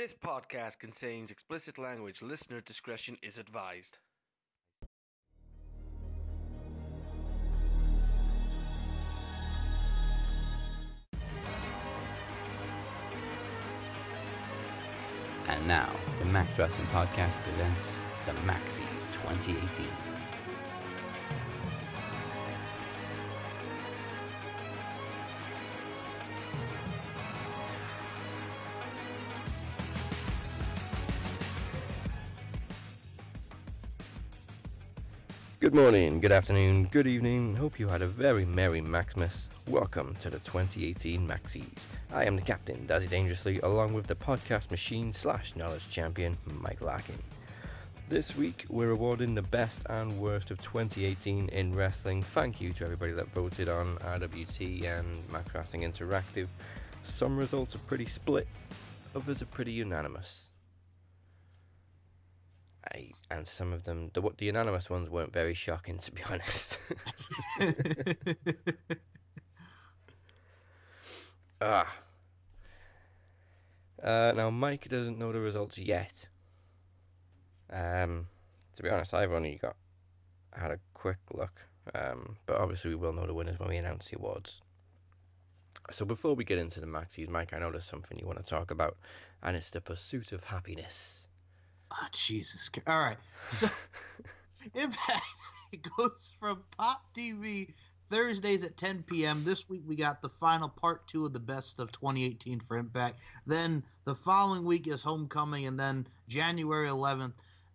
This podcast contains explicit language. Listener discretion is advised. And now, the Max Wrestling Podcast presents the Maxis 2018. Good morning, good afternoon, good evening. Hope you had a very merry Maxmas. Welcome to the 2018 Maxis. I am the captain, Dazzy Dangerously, along with the podcast machine slash knowledge champion, Mike Larkin. This week, we're awarding the best and worst of 2018 in wrestling. Thank you to everybody that voted on RWT and Max Wrestling Interactive. Some results are pretty split, others are pretty unanimous. I, and some of them, the, the unanimous ones weren't very shocking, to be honest. ah. Uh, now, Mike doesn't know the results yet. Um, to be honest, I've only got had a quick look. Um, but obviously, we will know the winners when we announce the awards. So before we get into the Maxis, Mike, I know there's something you want to talk about, and it's the pursuit of happiness. Oh, Jesus. All right. So, Impact goes from Pop TV Thursdays at 10 p.m. This week we got the final part two of the best of 2018 for Impact. Then the following week is Homecoming, and then January 11th,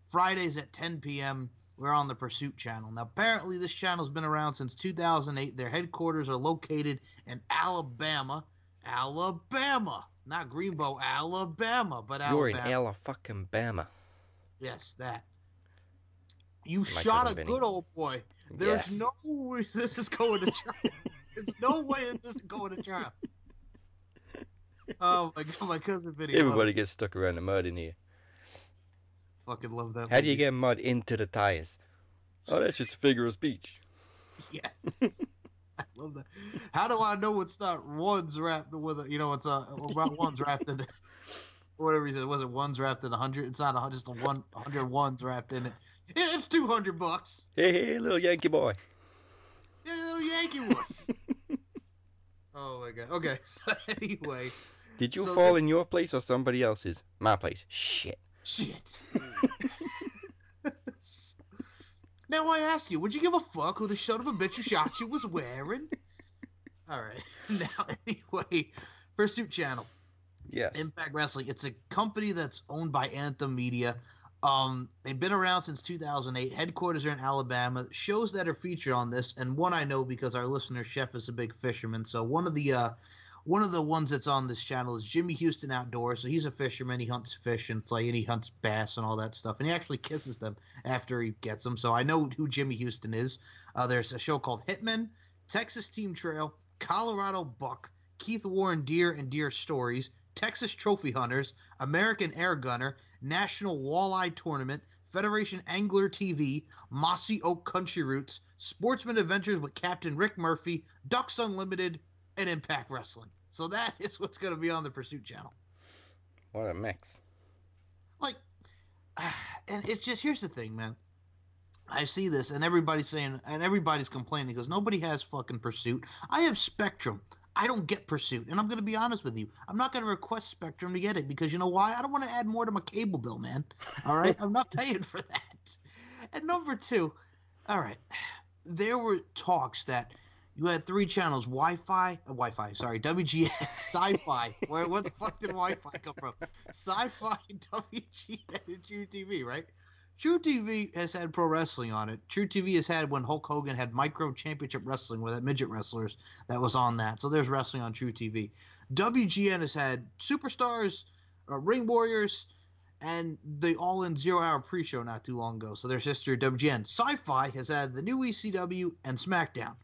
Fridays at 10 p.m. We're on the Pursuit channel. Now, apparently, this channel's been around since 2008. Their headquarters are located in Alabama. Alabama. Not Greenbow, Alabama, but You're Alabama. in Alabama. Yes, that. You My shot a Vinny. good old boy. There's Yes. no way this is going to trial. There's no way this is going to trial. Oh my god, my cousin Vinny. Everybody gets stuck around the mud in here. fucking love that. How do you get mud into the tires? Oh, that's just a figure of speech. Yes. I love that. How do I know it's not one's wrapped with a, you know, it's a about one's wrapped in whatever he said. Was it one's wrapped in a hundred? It's not a hundred, just a one hundred ones wrapped in it. Yeah, it's two hundred bucks. Hey, hey, little Yankee boy. Yeah, little Yankee was. oh my god. Okay. So anyway, Did you So fall the- in your place or somebody else's? My place. Shit. shit. now I ask you, would you give a fuck who the son of a bitch who shot you was wearing? All right. Now anyway, Pursuit Channel. Yes. Impact Wrestling. It's a company that's owned by Anthem Media. Um, they've been around since 2008. Headquarters are in Alabama. Shows that are featured on this, and one I know because our listener Chef is a big fisherman. So one of the uh, one of the ones that's on this channel is Jimmy Houston Outdoors. So he's a fisherman. He hunts fish and it's like and he hunts bass and all that stuff. And he actually kisses them after he gets them. So I know who Jimmy Houston is. Uh, there's a show called Hitman, Texas Team Trail, Colorado Buck, Keith Warren Deer and Deer Stories, Texas Trophy Hunters, American Air Gunner, National Walleye Tournament, Federation Angler TV, Mossy Oak Country Roots, Sportsman Adventures with Captain Rick Murphy, Ducks Unlimited, and Impact Wrestling. So that is what's going to be on the Pursuit channel. What a mix. Like, and it's just here's the thing, man. I see this, and everybody's saying, and everybody's complaining because nobody has fucking Pursuit. I have Spectrum. I don't get Pursuit, and I'm going to be honest with you. I'm not going to request Spectrum to get it because you know why? I don't want to add more to my cable bill, man. All right, I'm not paying for that. And number two, all right, there were talks that you had three channels: Wi-Fi, uh, Wi-Fi, sorry, WGN, Sci-Fi. Where where the fuck did Wi-Fi come from? Sci-Fi, WGN, and TV, right? True TV has had pro wrestling on it. True TV has had when Hulk Hogan had Micro Championship Wrestling with that midget wrestlers that was on that. So there's wrestling on True TV. WGN has had Superstars, uh, Ring Warriors, and the All In Zero Hour pre show not too long ago. So there's history of WGN. Sci Fi has had the new ECW and SmackDown.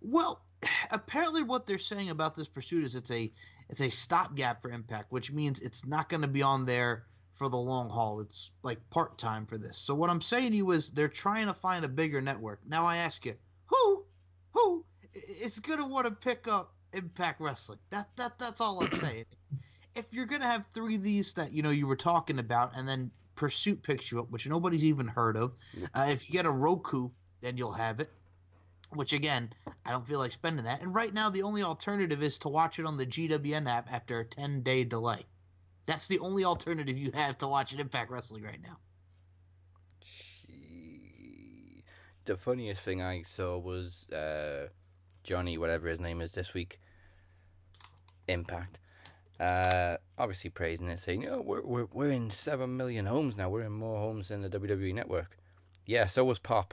Well, apparently what they're saying about this pursuit is it's a it's a stopgap for Impact, which means it's not going to be on there for the long haul. It's like part time for this. So what I'm saying to you is they're trying to find a bigger network. Now I ask you, who, who is going to want to pick up Impact Wrestling? That that that's all I'm saying. if you're gonna have three of these that you know you were talking about, and then Pursuit picks you up, which nobody's even heard of. Uh, if you get a Roku, then you'll have it. Which again, I don't feel like spending that. And right now, the only alternative is to watch it on the GWN app after a 10 day delay. That's the only alternative you have to watch an Impact Wrestling right now. Gee. The funniest thing I saw was uh, Johnny, whatever his name is this week, Impact. Uh, obviously praising it, saying, "Oh, we're, we're we're in seven million homes now. We're in more homes than the WWE network." Yeah, so was Pop.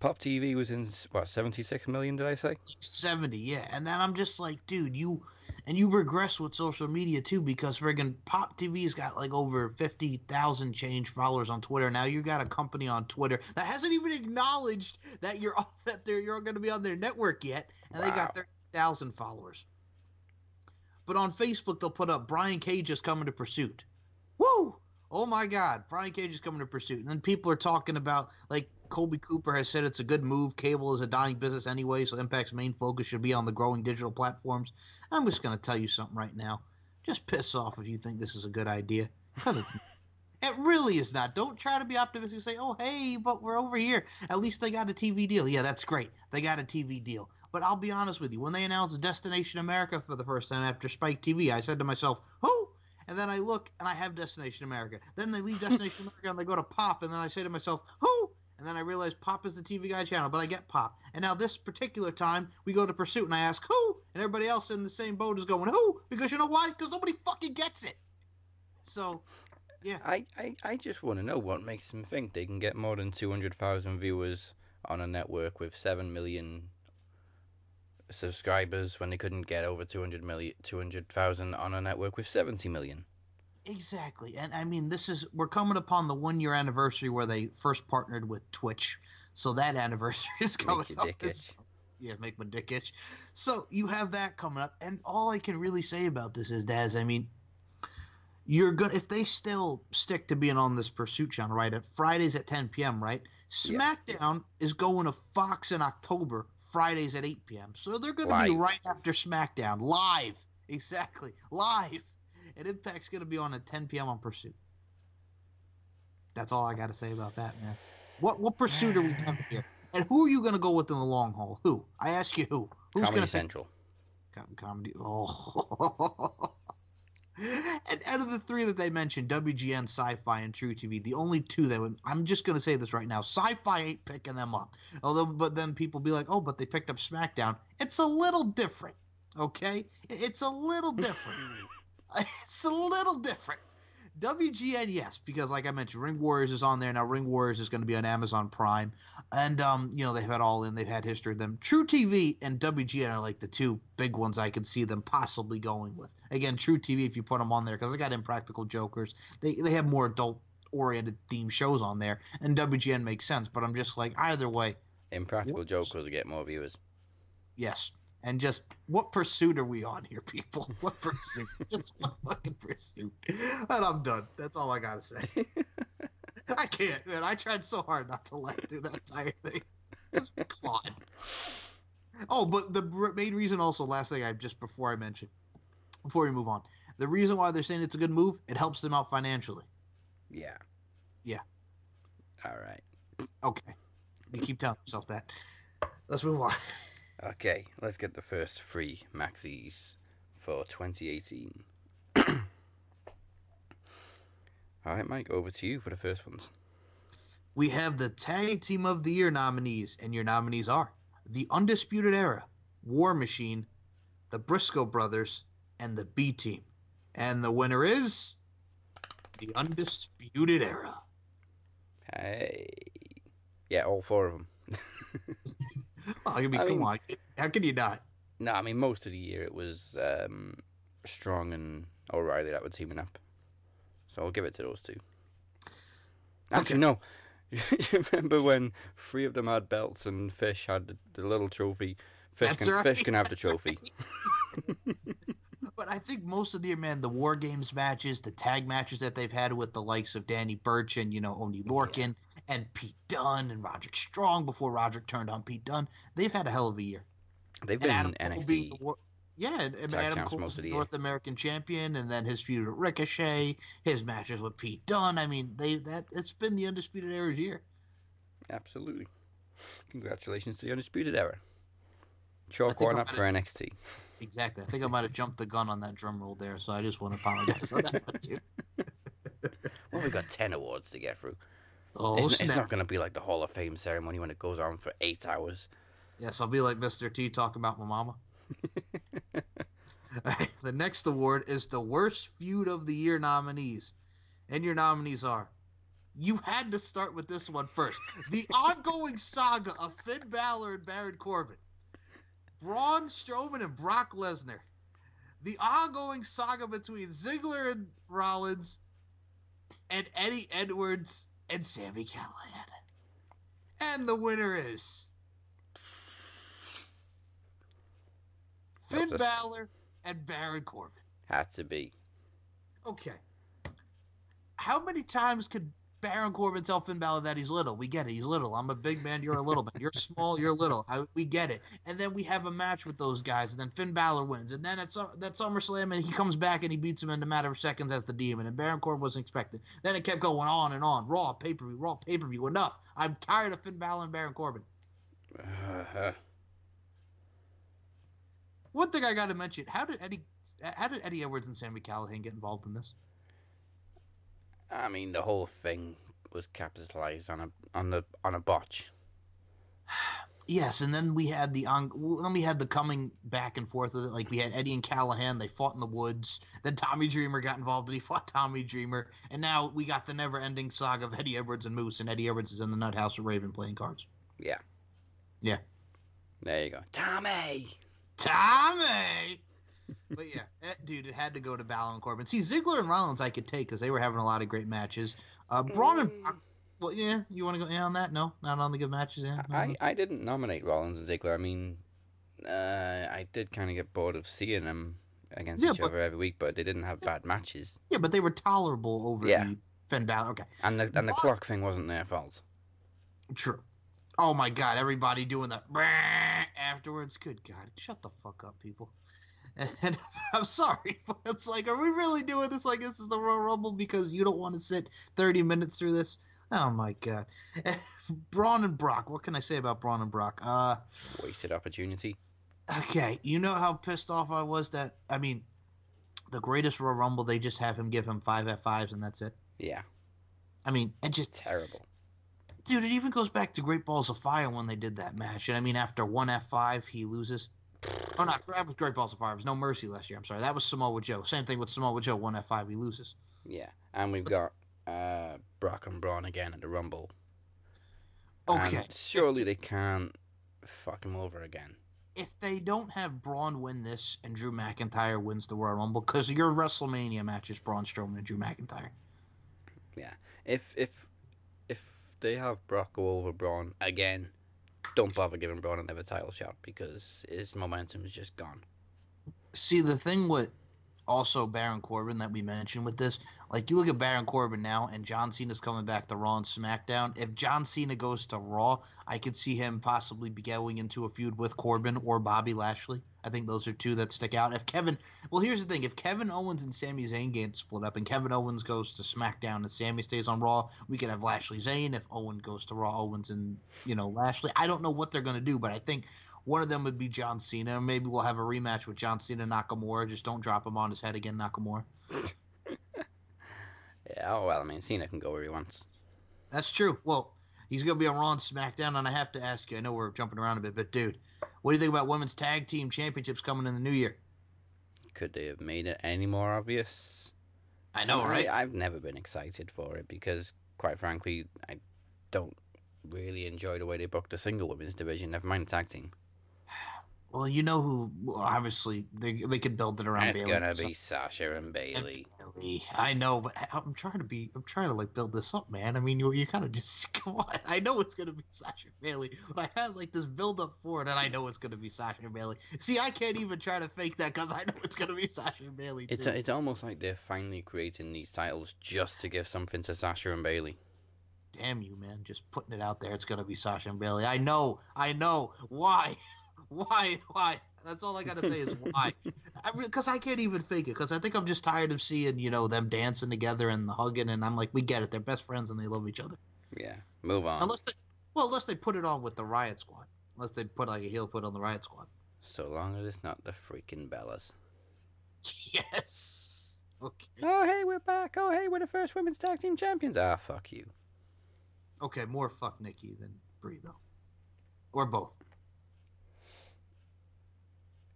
Pop TV was in what seventy six million? Did I say? 70, yeah. And then I'm just like, dude, you and you regress with social media too because friggin' Pop TV's got like over 50,000 change followers on Twitter. Now you got a company on Twitter that hasn't even acknowledged that you're that they're you're going to be on their network yet and they Wow. got 30,000 followers. But on Facebook they'll put up Brian Cage is coming to Pursuit. Woo! Oh my God, Brian Cage is coming to Pursuit. And then people are talking about like Colby Cooper has said it's a good move. Cable is a dying business anyway, so Impact's main focus should be on the growing digital platforms. I'm just going to tell you something right now. Just piss off if you think this is a good idea, because it's. It really is not. Don't try to be optimistic and say, "Oh, hey, but we're over here. At least they got a TV deal." Yeah, that's great. They got a TV deal. But I'll be honest with you. When they announced Destination America for the first time after Spike TV, I said to myself, "Who?" And then I look and I have Destination America. Then they leave Destination America and they go to Pop, and then I say to myself, "Who?" And then I realize Pop is the TV Guide channel, but I get Pop. And now this particular time, we go to Pursuit, and I ask who, and everybody else in the same boat is going who, because you know why? Because nobody fucking gets it. So, yeah. I, I, I just want to know what makes them think they can get more than 200,000 viewers on a network with 7 million subscribers when they couldn't get over 200 million 200,000 on a network with 70 million. Exactly. And I mean, this is we're coming upon the one year anniversary where they first partnered with Twitch. So that anniversary is coming Make your up. dick itch. yeah, make my dick itch. So you have that coming up, and all I can really say about this is, Daz. I mean, you're gonna if they still stick to being on this Pursuit channel, right? At Fridays at 10 p.m., right? Yeah. SmackDown is going to Fox in October, Fridays at 8 p.m. So they're going to be right after SmackDown, live, exactly, live. And Impact's going to be on at 10 p.m. on Pursuit. That's all I got to say about that, man. What what Pursuit are we having here? And who are you going to go with in the long haul? Who? I ask you who? Who's Comedy going to Central. Com- comedy? Oh. and out of the three that they mentioned, WGN, Sci-Fi, and True TV, the only two that would, I'm just going to say this right now: Sci-Fi ain't picking them up. Although, but then people be like, "Oh, but they picked up SmackDown." It's a little different, okay? It's a little different. it's a little different. WGN, yes, because like I mentioned, Ring Warriors is on there now. Ring Warriors is going to be on Amazon Prime, and um, you know they've had all in, they've had history of them. True TV and WGN are like the two big ones I could see them possibly going with. Again, True TV, if you put them on there, because they got Impractical Jokers, they they have more adult oriented theme shows on there, and WGN makes sense. But I'm just like either way, Impractical What- Jokers will get more viewers. yes. And just what pursuit are we on here, people? What pursuit? just what fucking pursuit? And I'm done. That's all I gotta say. I can't, man. I tried so hard not to laugh through that entire thing. Just come on. Oh, but the main reason, also, last thing I just before I mention, before we move on, the reason why they're saying it's a good move, it helps them out financially. Yeah. Yeah. All right. Okay, you keep telling yourself that. Let's move on. Okay, let's get the first three maxis for 2018. All right, Mike, over to you for the first ones. We have the Tag Team of the Year nominees, and your nominees are the Undisputed Era, War Machine, the Briscoe Brothers, and the B Team. And the winner is the Undisputed Era. Hey. Yeah, all four of them. Oh, I mean, I come mean- on. How can you not? No, I mean most of the year it was um, Strong and O'Reilly that were teaming up, so I'll give it to those two. Actually, no. you remember when three of them had belts and Fish had the, little trophy? Fish That's can right. Fish can have the trophy. But I think most of the year, man, the War Games matches, the tag matches that they've had with the likes of Danny Burch and, you know, Oney Lorcan and Pete Dunne and Roderick Strong before Roderick turned on Pete Dunne, they've had a hell of a year. They've And Adam been Cole NXT the Yeah, and, Tag Adam Cole was the North American champion, and then his feud with Ricochet, his matches with Pete Dunne. I mean, they that it's been the undisputed era's year. Absolutely. Congratulations to the Undisputed Era. Chalk one up for NXT. Exactly. I think I might have jumped the gun on that drum roll there, so I just want to apologize on that one too. Well, we've got 10 awards to get through. Oh it's, it's not going to be like the Hall of Fame ceremony when it goes on for eight hours. Yes, I'll be like Mr. T talking about my mama. The next award is the worst feud of the year nominees. And your nominees are you had to start with this one first. The ongoing saga of Finn Balor and Baron Corbin. Braun Strowman and Brock Lesnar. The ongoing saga between Ziggler and Rollins and Eddie Edwards and Sami Callihan. And the winner is Finn That's a- Balor and Baron Corbin. Had to be. Okay. How many times could Baron Corbin tell Finn Balor that he's little? We get it. He's little. I'm a big man. You're a little man. You're small. You're little. I, we get it. And then we have a match with those guys, and then Finn Balor wins. And then at Sum- that SummerSlam, and he comes back and he beats him in a matter of seconds as the demon. And Baron Corbin wasn't expected. Then it kept going on and on. Raw, pay per view, Raw, pay per view. Enough. I'm tired of Finn Balor and Baron Corbin. Uh, One thing I got to mention: How did Eddie, how did Eddie Edwards and Sami Callihan get involved in this? I mean, the whole thing was capitalized on a on the on a botch. Yes, and then we had the on. Then we had the coming back and forth with it. Like we had Eddie and Callihan. They fought in the woods. Then Tommy Dreamer got involved, and he fought Tommy Dreamer. And now we got the never-ending saga of Eddie Edwards and Moose. And Eddie Edwards is in the nut house with Raven playing cards. Yeah. Yeah. There you go. Tommy! Tommy. But yeah, eh, dude, it had to go to Balor and Corbin. See, Ziggler and Rollins I could take because they were having a lot of great matches. Uh, Braun and Brock. Well, yeah, you want to go yeah, on that? No, not on the good matches. Yeah, I, I didn't nominate Rollins and Ziggler. I mean, uh, I did kind of get bored of seeing them against Yeah, each but- other every week, but they didn't have bad matches. yeah, but they were tolerable over Yeah. the Finn Balor. Okay. And the and the What? clock thing wasn't their fault. True. Oh my god, everybody doing that afterwards. Good god, shut the fuck up, people. And I'm sorry, but it's like, are we really doing this like this is the Royal Rumble because you don't want to sit 30 minutes through this? Oh my god. Braun and Brock. What can I say about Braun and Brock? Uh, Wasted opportunity. okay, you know how pissed off I was that I mean, the greatest Royal Rumble they just have him give him five F5s and that's it. Yeah, I mean, it just terrible. dude, it even goes back to Great Balls of Fire when they did that match. And I mean, after one F5, he loses. Oh, no, that was Great Balls of Fire. It was No Mercy last year. I'm sorry. That was Samoa Joe. Same thing with Samoa Joe. One F5, he loses. Yeah, and we've got uh, Brock and Braun again at the Rumble. Okay. And surely they can't fuck him over again. If they don't have Braun win this and Drew McIntyre wins the Royal Rumble, because your WrestleMania match is Braun Strowman and Drew McIntyre. Yeah. If if if they have Brock go over Braun again, don't bother giving Braun another title shot because his momentum is just gone. See, the thing with also Baron Corbin that we mentioned with this, like you look at Baron Corbin now, and John Cena's coming back to Raw and SmackDown. If John Cena goes to Raw, I could see him possibly be going into a feud with Corbin or Bobby Lashley. I think those are two that stick out. If Kevin, well, here's the thing: if Kevin Owens and Sami Zayn get split up, and Kevin Owens goes to SmackDown and Sami stays on Raw, we could have Lashley Zayn. If Owen goes to Raw, Owens and you know Lashley. I don't know what they're gonna do, but I think one of them would be John Cena. Maybe we'll have a rematch with John Cena Nakamura. Just don't drop him on his head again, Nakamura. Yeah, oh well, I mean Cena can go where he wants. That's true. Well, he's gonna be on Raw and SmackDown, and I have to ask you. I know we're jumping around a bit, but dude, what do you think about women's tag team championships coming in the new year? Could they have made it any more obvious? I know, right? I, I've never been excited for it because, quite frankly, I don't really enjoy the way they booked the single women's division. Never mind the tag team. Well, you know who? Well, obviously, they they could build it around it's Bayley. gonna be Sasha and Bayley. Bayley. I know, but I'm trying to be. I'm trying to like build this up, man. I mean, you you kind of just come on. I know it's gonna be Sasha and Bayley, but I had like this build up for it, and I know it's gonna be Sasha and Bayley. See, I can't even try to fake that because I know it's gonna be Sasha and Bayley. It's too. it's almost like they're finally creating these titles just to give something to Sasha and Bayley. Damn you, man! Just putting it out there. It's gonna be Sasha and Bayley. I know. I know. Why? Why? Why? That's all I gotta say is why. Because I, I, can't even fake it. Because I think I'm just tired of seeing you know them dancing together and hugging, and I'm like, we get it. They're best friends and they love each other. Yeah, move on. Unless they, well, unless they put it on with the Riot Squad. Unless they put like a heel foot on the Riot Squad. So long as it's not the freaking Bellas. Yes. Okay. Oh hey, we're back. Oh hey, we're the first women's tag team champions. Ah, fuck you. Okay, more fuck Nikki than Brie though, or both.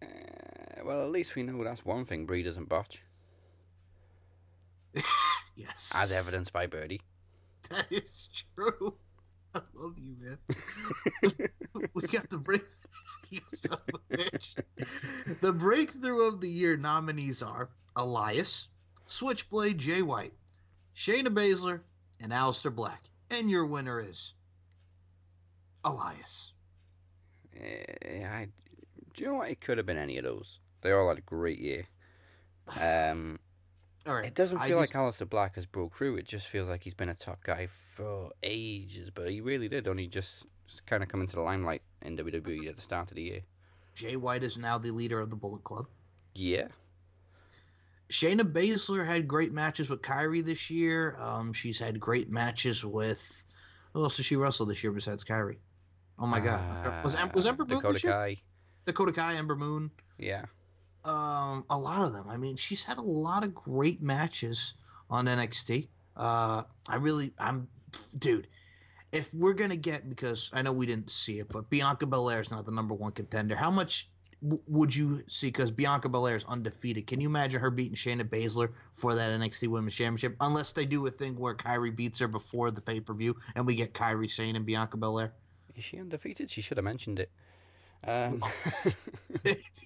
Uh, well, at least we know that's one thing Brie doesn't botch, yes. as evidenced by Birdie. That is true. I love you, man. we got the break. you son of a bitch. The breakthrough of the year nominees are Elias, Switchblade Jay White, Shayna Baszler, and Aleister Black. And your winner is Elias. Uh, I, do you know what? It could have been any of those. They all had a great year. Um, All right. it doesn't I feel just- like Aleister Black has broke through. It just feels like he's been a top guy for ages, but he really did only just, kind of come into the limelight in WWE at the start of the year. Jay White is now the leader of the Bullet Club. Yeah, Shayna Baszler had great matches with Kairi this year. Um, she's had great matches with who else did she wrestle this year besides Kairi? Oh my God, was was Ember Moon Dakota this year? Kai. Dakota Kai, Ember Moon, Yeah, um, a lot of them. I mean, she's had a lot of great matches on NXT. Uh, I really, I'm, dude. If we're gonna get, because I know we didn't see it, but Bianca Belair is not the number one contender. How much w- would you see? Because Bianca Belair is undefeated. Can you imagine her beating Shayna Baszler for that NXT Women's Championship? Unless they do a thing where Kairi beats her before the pay per view, and we get Kairi Sane and Bianca Belair. is she undefeated? She should have mentioned it. Um,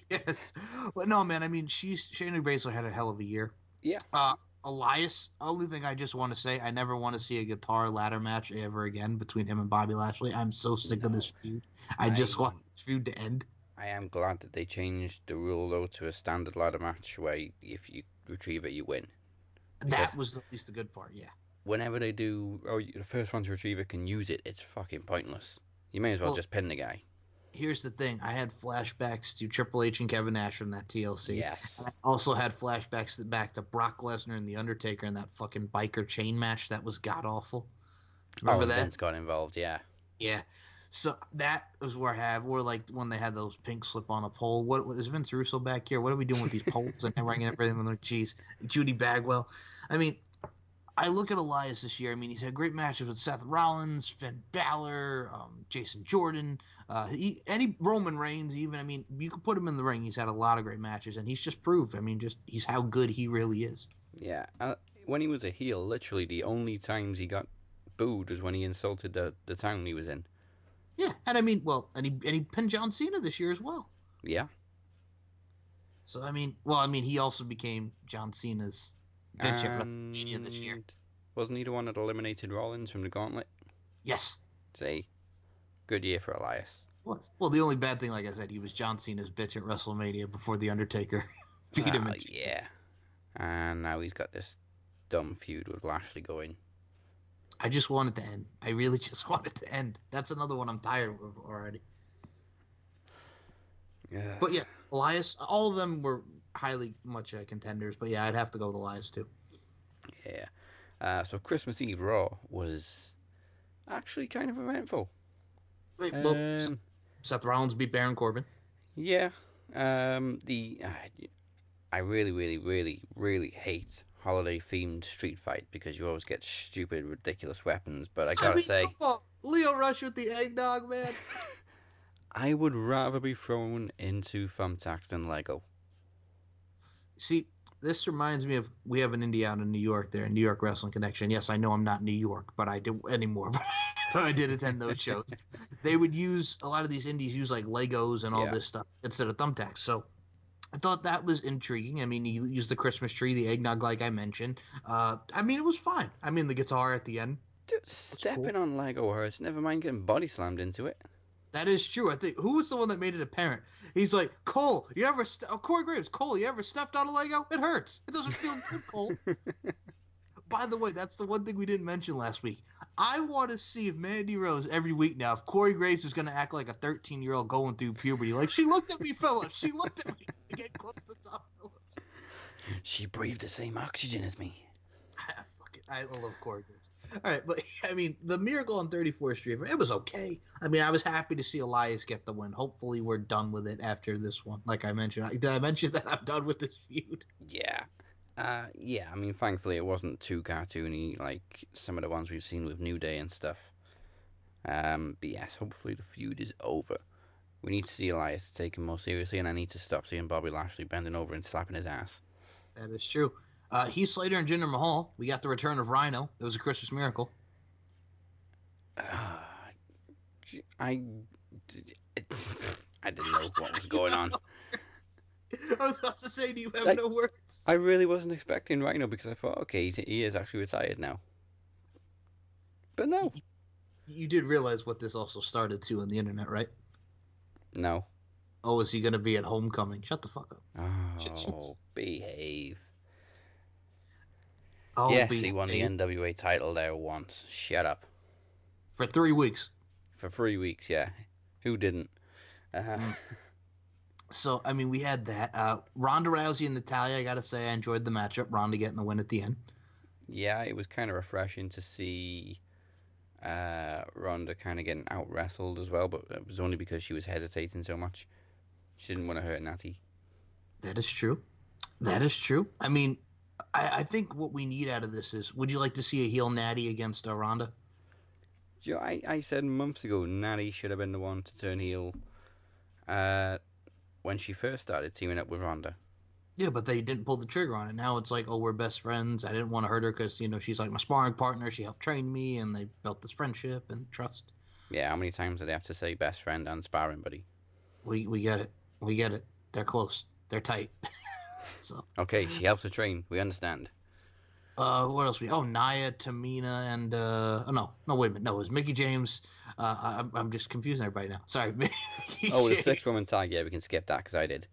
yes, but no, man. I mean, she's Shayna Baszler had a hell of a year. Yeah. Uh, Elias. Only thing I just want to say, I never want to see a guitar ladder match ever again between him and Bobby Lashley. I'm so sick of this feud. I just want this feud to end. I am glad that they changed the rule though to a standard ladder match where if you retrieve it, you win. That was at least the good part. Yeah. Whenever they do, oh, the first one to retrieve it can use it. It's fucking pointless. You may as well, Well- just pin the guy. Here's the thing. I had flashbacks to Triple H and Kevin Nash from that TLC. Yes. I also had flashbacks to- back to Brock Lesnar and The Undertaker in that fucking biker chain match that was god awful. Remember oh, that? Vince got involved. Yeah. Yeah. So that was where I have, or like when they had those pink slip on a pole. What is Vince Russo back here? What are we doing with these poles and everything their cheese? Judy Bagwell. I mean, I look at Elias this year. I mean, he's had great matches with Seth Rollins, Finn Balor, um, Jason Jordan, uh, he, any Roman Reigns. Even I mean, you could put him in the ring. He's had a lot of great matches, and he's just proved. I mean, just he's how good he really is. Yeah. Uh, when he was a heel, literally the only times he got booed was when he insulted the, the town he was in. Yeah, and I mean, well, and he and he pinned John Cena this year as well. Yeah. So I mean, well, I mean, he also became John Cena's bitch at WrestleMania this year. Wasn't he the one that eliminated Rollins from the gauntlet? Yes. See? Good year for Elias. Well, well, the only bad thing, like I said, he was John Cena's bitch at WrestleMania before the Undertaker beat him. Ah, yeah. And now he's got this dumb feud with Lashley going. I just want it to end. I really just want it to end. That's another one I'm tired of already. Yeah. But yeah, Elias, all of them were highly much uh, contenders. But yeah, I'd have to go with Elias too. Yeah. Uh, so Christmas Eve Raw was actually kind of eventful. Wait, well, Um, Seth Rollins beat Baron Corbin. yeah. Um, the uh, I really, really, really, really hate holiday themed street fight because you always get stupid, ridiculous weapons. But I gotta mean, say, on, Lio Rush with the eggnog, man. I would rather be thrown into thumbtacks than Lego. See, this reminds me of we have an indie out in New York there, New York Wrestling Connection. Yes, I know I'm not New York, but I do anymore. But I did attend those shows. They would use a lot of these indies use like Legos and all Yeah. this stuff instead of thumbtacks. So I thought that was intriguing. I mean, you use the Christmas tree, the eggnog, like I mentioned. Uh, I mean, it was fine. I mean, the guitar at the end. Dude, stepping on Lego hurts. Never mind getting body slammed into it. That is true. I think who was the one that made it apparent? He's like, Cole, you ever st- oh, Corey Graves, Cole, you ever stepped on a Lego? It hurts. It doesn't feel good, Cole. by the way, that's the one thing we didn't mention last week. I want to see if Mandy Rose every week now, if Corey Graves is going to act like a 13 year old going through puberty. Like, she looked at me, Phillips. She looked at me. Get close to Phillips. She breathed the same oxygen as me. I, fuck. I love Corey Graves. All right, but I mean, the Miracle on 34th Street, it was okay. I mean, I was happy to see Elias get the win. Hopefully, we're done with it after this one. Like I mentioned, did I mention that I'm done with this feud? Yeah. Uh, yeah, I mean, thankfully it wasn't too cartoony like some of the ones we've seen with New Day and stuff. Um, but yes, hopefully the feud is over. We need to see Elias take him more seriously, and I need to stop seeing Bobby Lashley bending over and slapping his ass. That is true. Uh, Heath Slater and Jinder Mahal. We got the return of Rhino. It was a Christmas miracle. Uh, I, I didn't know what was going on. I was about to say, do you have Like- no words? I really wasn't expecting Rhino because I thought, okay, he- is actually retired now. But no, You did realize what this also started to on the internet, right? no. Oh, is he going to be at homecoming? Shut the fuck up. Shut- shut- Oh, behave. Oh, yes, he won the NWA title there once. Shut up. for three weeks. For three weeks, yeah. Who didn't? Uh, Mm. So I mean, we had that. Uh, Ronda Rousey and Natalya. I gotta say, I enjoyed the matchup. Ronda getting the win at the end. yeah, it was kind of refreshing to see uh, Ronda kind of getting out wrestled as well, but it was only because she was hesitating so much. She didn't want to hurt Natty. That is true. That is true. I mean, I, I think what we need out of this is: Would you like to see a heel Natty against uh, Ronda? Know, I, I said months ago Natty should have been the one to turn heel uh, when she first started teaming up with Ronda. Yeah, but they didn't pull the trigger on it. Now it's like, oh, we're best friends. I didn't want to hurt her because you know she's like my sparring partner. She helped train me, and they built this friendship and trust. Yeah, how many times do they have to say best friend and sparring buddy? We we get it. We get it. They're close. They're tight. so, Okay, she helps her train. We understand. uh, what else we? Oh, Nia, Tamina, and uh, oh no, no, wait a minute. No, it was Mickie James. Uh, I, I'm- I'm just confusing everybody now. Sorry. Mickey Oh, the six woman tag. Yeah, we can skip that because I did.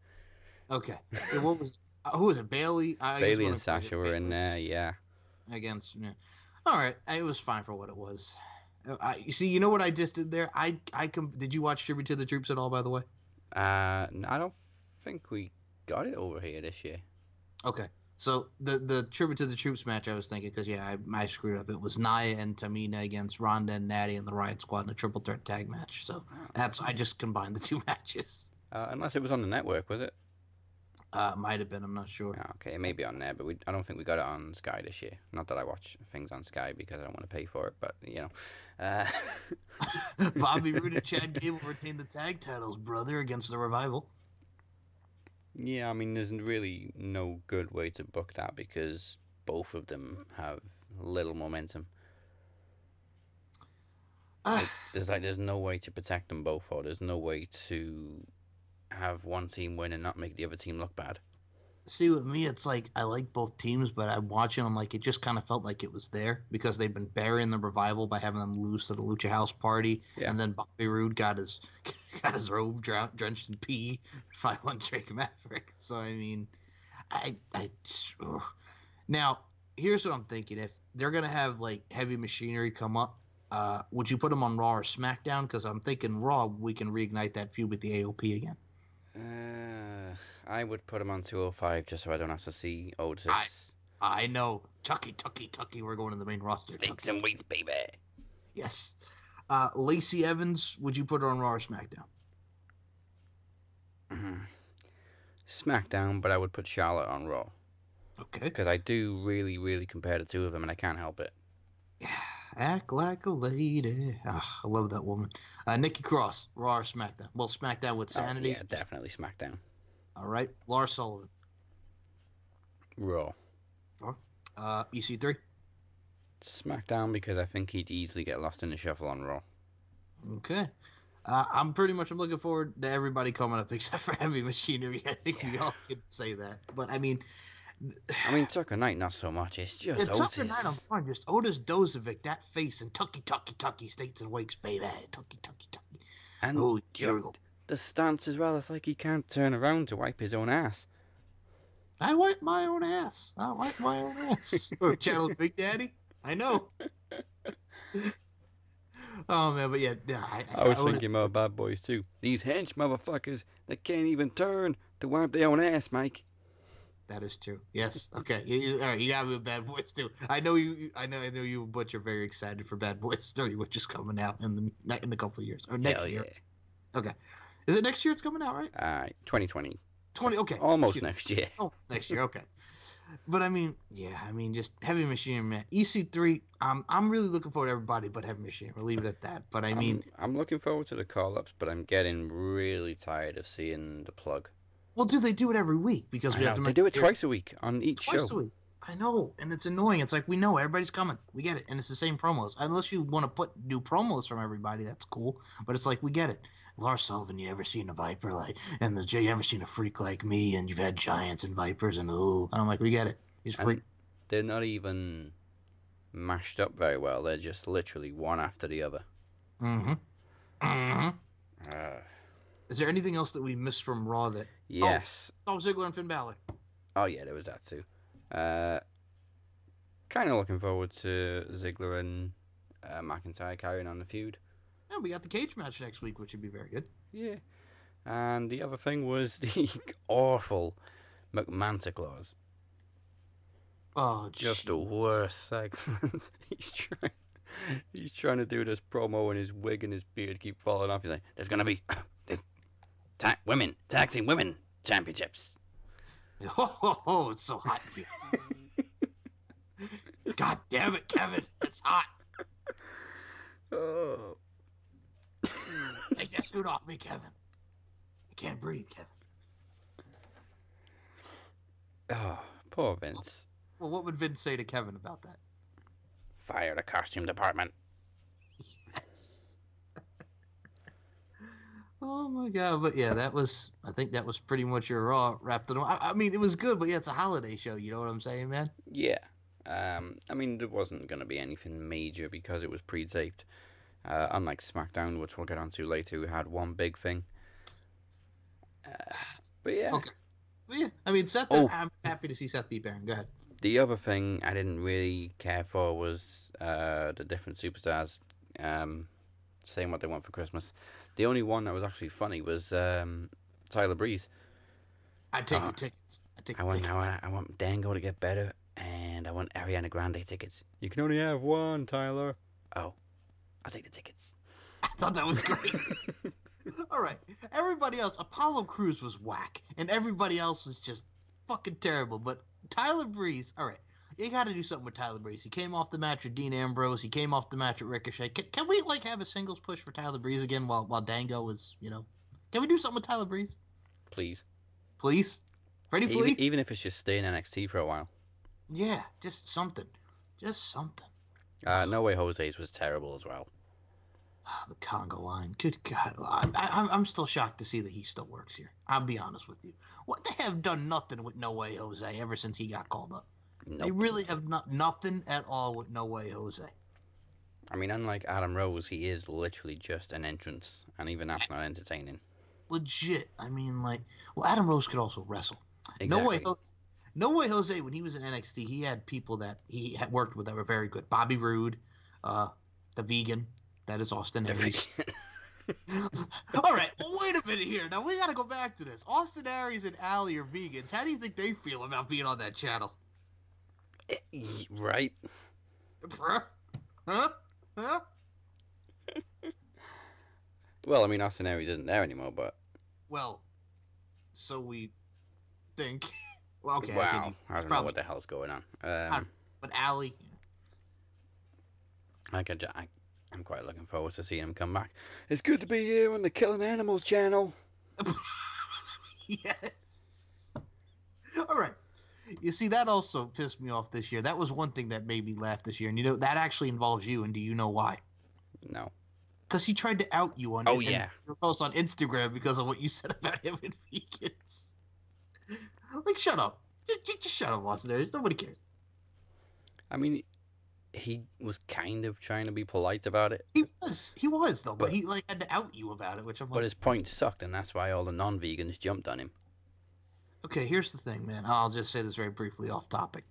Okay. And what was? Uh, who was it? Bayley. I Bayley and Sasha were in there. Yeah. against. Yeah. All right, it was fine for what it was. Uh, I you see. You know what I just did there? I I com- Did you watch Tribute to the Troops at all? By the way. Uh, I don't think we got it over here this year. Okay. So the the Tribute to the Troops match, I was thinking because yeah, I, I screwed up. It was Nia and Tamina against Ronda and Natty and the Riot Squad in a triple threat tag match. So that's I just combined the two matches. Uh, unless it was on the network, was it? Uh, might have been. I'm not sure. Oh, okay, it may be on there, but we, I don't think we got it on Sky this year. Not that I watch things on Sky because I don't want to pay for it, but you know. Uh, Bobby Roode and Chad Gable retained the tag titles, brother, against the Revival. Yeah, I mean, there's really no good way to book that because both of them have little momentum. Ah, There's like there's no way to protect them both, or there's no way to have one team win and not make the other team look bad. See, with me, it's like I like both teams, but I'm watching them like it just kind of felt like it was there because they've been burying the Revival by having them lose to the Lucha House Party, Yeah. and then Bobby Roode got his got his robe drenched in pee. if Five one Drake Maverick. So I mean, I I ugh. now here's what I'm thinking: if they're gonna have like heavy machinery come up. Uh, would you put them on Raw or SmackDown? Because I'm thinking Raw, we can reignite that feud with the AOP again. Uh, I would put him on 205 just so I don't have to see Otis. I- I know. Tucky, Tucky, Tucky. We're going to the main roster. Tucky. and weights, baby. Yes. Uh, Lacey Evans, would you put her on Raw or SmackDown? Mhm. SmackDown, but I would put Charlotte on Raw Okay. because I do really, really compare the two of them, and I can't help it. Act like a lady. Ah, I love that woman. Uh, Nikki Cross, Raw or SmackDown? Well, SmackDown with Oh, Sanity. yeah, definitely SmackDown. All right. Lars Sullivan. Raw. Uh, EC3. SmackDown because I think he'd easily get lost in the shuffle on Raw. Okay. Uh, I'm pretty much I'm looking forward to everybody coming up except for Heavy Machinery. I think we Yeah. all can say that. But I mean, I mean, Tucker Knight, not so much. It's just It's Otis. Tucker Knight I'm fine. Just Otis Dozovic, that face, and Tucky Tucky Tucky States and Wakes, baby. Tucky Tucky Tucky. and Oh, here we go. The stance as well. It's like he can't turn around to wipe his own ass. I wipe my own ass. I wipe my own ass. or oh, Channel Big Daddy. I know. oh man, but yeah, yeah I, I was wanna- thinking about Bad Boys too. These hench motherfuckers that can't even turn to wipe their own ass, Mike. That is true. Yes. Okay. You, you, all right. You got me with Bad Boys too. I know you. I know. I know you and Butch are very excited for Bad Boys Three, which is coming out in the in a couple of years or next Hell year. yeah. Is it next year? It's coming out, right? Uh, 2020. Twenty. Okay. Almost Excuse next year. Oh, next year. Okay. But I mean, yeah. I mean, just Heavy Machine Man. EC3. I'm I'm really looking forward to everybody, but Heavy Machine. We'll leave it at that. But I mean, I'm, I'm looking forward to the call ups, but I'm getting really tired of seeing the plug. well, do they do it every week? Because we have to they do it twice a week on each twice show. a week. I know, and it's annoying. It's like we know everybody's coming. We get it, and it's the same promos. Unless you want to put new promos from everybody, that's cool. But it's like we get it. Lars Sullivan, you ever seen a Viper like? And the you ever seen a freak like me? And you've had giants and vipers, and ooh, and I'm like, we get it. He's And freak. they're not even mashed up very well. They're just literally one after the other. Mm-hmm. Mm-hmm. Uh, Is there anything else that we missed from Raw that? yes. Dolph Ziggler and Finn Balor. Oh yeah, there was that too. Uh, kind of looking forward to Ziggler and uh, McIntyre carrying on the feud. Yeah, we got the cage match next week, which would be very good. Yeah. And the other thing was the awful McManta clause. Oh, Just the worst segment. he's trying. He's trying to do this promo, and his wig and his beard keep falling off. He's like, "There's gonna be ta- women, taxing women championships." Oh, oh, oh, it's so hot in here. God damn it, Kevin. It's hot. Oh. Take that suit off me, Kevin. I can't breathe, Kevin. oh, poor Vince. Well, what would Vince say to Kevin about that? Fire the costume department. Oh my god, but yeah, that was. I think that was pretty much your Raw wrapped it. I, I mean, it was good, but yeah, it's a holiday show. You know what I'm saying, man? Yeah. Um, I mean, there wasn't going to be anything major because it was pre-taped. Uh, unlike SmackDown, which we'll get onto later, who had one big thing. Uh, but yeah, Okay. But yeah, I mean, Seth. Oh. I'm happy to see Seth beat Baron. Go ahead. the other thing I didn't really care for was uh, the different superstars um, saying what they want for Christmas. The only one that was actually funny was um, Tyler Breeze. I take Uh, the tickets. I take I the want, tickets. I want, I want Dango to get better, and I want Ariana Grande tickets. You can only have one, Tyler. Oh, I'll take the tickets. I thought that was great. All right. Everybody else, Apollo Crews was whack, and everybody else was just fucking terrible. But Tyler Breeze, all right, you got to do something with Tyler Breeze. He came off the match with Dean Ambrose. He came off the match with Ricochet. Can, can we like have a singles push for Tyler Breeze again while while Dango is, you know? Can we do something with Tyler Breeze, Please. please? Freddie, Even, please. even if it's just stay in NXT for a while. yeah, just something, just something. Uh, no Way Jose's was terrible as well. Ah, the conga line. Good God. I, I'm still shocked to see that he still works here. I'll be honest with you. What they have done nothing with No Way Jose ever since he got called up. They really have not nothing at all with No Way Jose. I mean, unlike Adam Rose, he is literally just an entrance, and even that's not entertaining. Legit. I mean, like, well, Adam Rose could also wrestle. Exactly. No Way Jose. No Way Jose, when he was in NXT, he had people that he had worked with that were very good. Bobby Roode, uh, the vegan, that is Austin Aries. All right, wait a minute here. Now we got to go back to this. Austin Aries and Allie are vegans. How do you think they feel about being on that channel? Right? Bruh? Huh? Huh? Well, I mean, Austin Aries isn't there anymore, but Well, so we think. well, okay. I wow, think- I don't know what the hell's going on. Um, But Allie, I could, I, I'm quite looking forward to seeing him come back. It's good to be here on the Killing Animals channel. yes. All right. You see, that also pissed me off this year. That was one thing that made me laugh this year, and you know that actually involves you. And do you know why? No. Because he tried to out you on Oh, yeah. your post on Instagram because of what you said about him and vegans. Like, shut up. Just, just, just shut up, Aries. Nobody cares. I mean, he was kind of trying to be polite about it, He was. He was though, but, But- he like had to out you about it, which I'm but like, his point sucked, and that's why all the non-vegans jumped on him. Okay, here's the thing, man. I'll just say this very briefly off topic.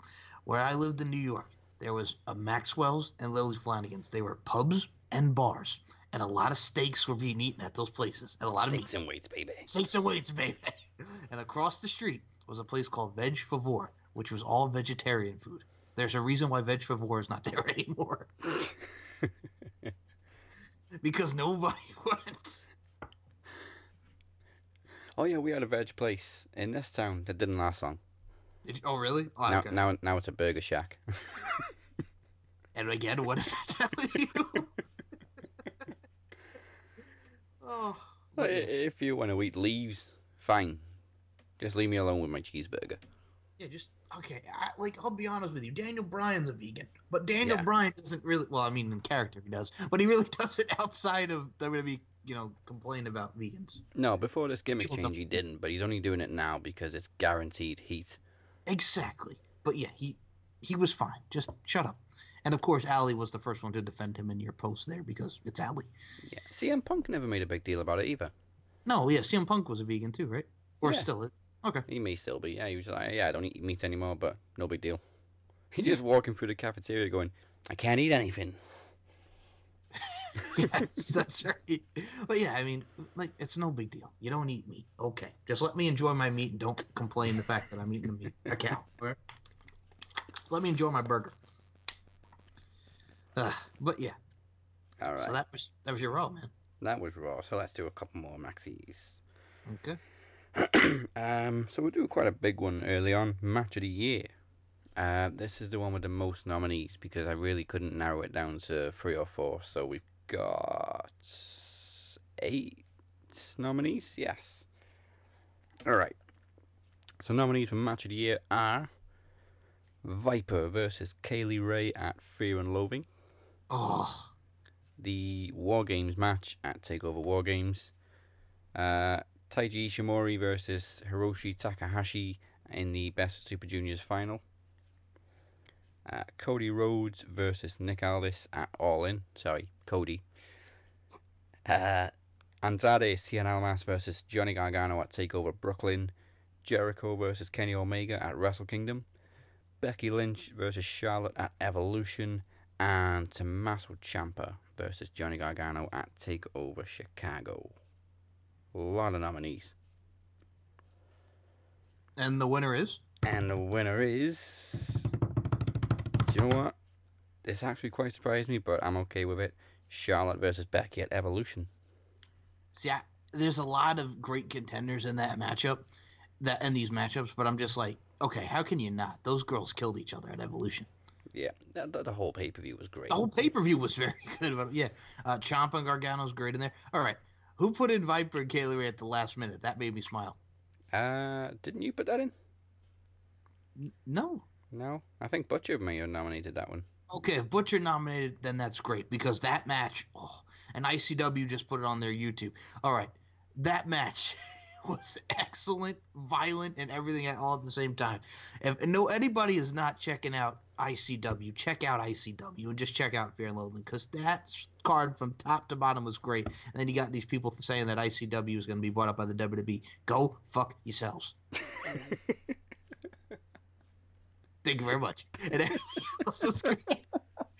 Where I lived in New York, there was a Maxwell's and Lily Flanagan's. They were pubs and bars, and a lot of steaks were being eaten at those places, and a lot of Steaks and weights, baby. Steaks and weights, baby. and across the street was a place called Veg Favor, which was all vegetarian food. There's a reason why Veg Favor is not there anymore. because nobody went. Oh yeah, we had a veg place in this town that didn't last long. Did you, oh, really? Oh, now, okay. now, now it's a burger shack. And again, what does that tell you? oh. Well. If you want to eat leaves, fine. Just leave me alone with my cheeseburger. Yeah, just okay. I, like I'll be honest with you, Daniel Bryan's a vegan, but Daniel Yeah. Bryan doesn't really. Well, I mean, in character he does, but he really doesn't outside of WWE. You know, complain about vegans. No, before this gimmick People change, don't- he didn't, but he's only doing it now because it's guaranteed heat. Exactly. But yeah, he he was fine. Just shut up. And of course, Ali was the first one to defend him in your post there because it's Ali. Yeah. CM Punk never made a big deal about it either. No, yeah, CM Punk was a vegan too, right? Or Yeah. still is. Okay. He may still be. Yeah, he was like, yeah, I don't eat meat anymore, but no big deal. He's just walking through the cafeteria going, I can't eat anything. yes, that's right. But yeah, I mean, like, it's no big deal. You don't eat meat. Okay. Just let me enjoy my meat and don't complain the fact that I'm eating a meat. A cow. right? Let me enjoy my burger. Uh, but yeah, All right. so that was that was your role, man. that was raw. So let's do a couple more maxis. Okay. um, so we'll do quite a big one early on. Match of the year. Uh, this is the one with the most nominees because I really couldn't narrow it down to three or four. So we've got eight nominees. Yes. All right. So nominees for match of the year are Viper versus Kaylee Ray at Fear and Loathing. Oh, the War Games match at Takeover War Games. Uh, Taiji Ishimori versus Hiroshi Takahashi in the Best of Super Juniors final. Uh, Cody Rhodes versus Nick Aldis at All In. Sorry, Cody. Uh, Andrade Cien Almas versus Johnny Gargano at Takeover Brooklyn. Jericho versus Kenny Omega at Wrestle Kingdom. Becky Lynch versus Charlotte at Evolution and Tommaso Ciampa versus Johnny Gargano at Takeover Chicago. A lot of nominees. and the winner is And the winner is. You know what? This actually quite surprised me, but I'm okay with it. Charlotte versus Becky at Evolution. see, I, there's a lot of great contenders in that matchup, that in these matchups. But I'm just like, okay, how can you not? Those girls killed each other at Evolution. Yeah, the, the, whole pay per view was great. The whole pay per view was very good. But yeah, uh, Ciampa and Gargano's great in there. All right, who put in Viper and Kaylee Ray at the last minute? That made me smile. Uh, didn't you put that in? No. No, I think Butcher may have nominated that one. Okay, if Butcher nominated, then that's great because that match, oh, and ICW just put it on their YouTube. All right, that match was excellent, violent, and everything at all at the same time. If no anybody is not checking out ICW, check out ICW and just check out Fear and Loathing because that card from top to bottom was great. And then you got these people saying that ICW is going to be bought up by the WWE. Go fuck yourselves. Thank you very much. And everything else was great.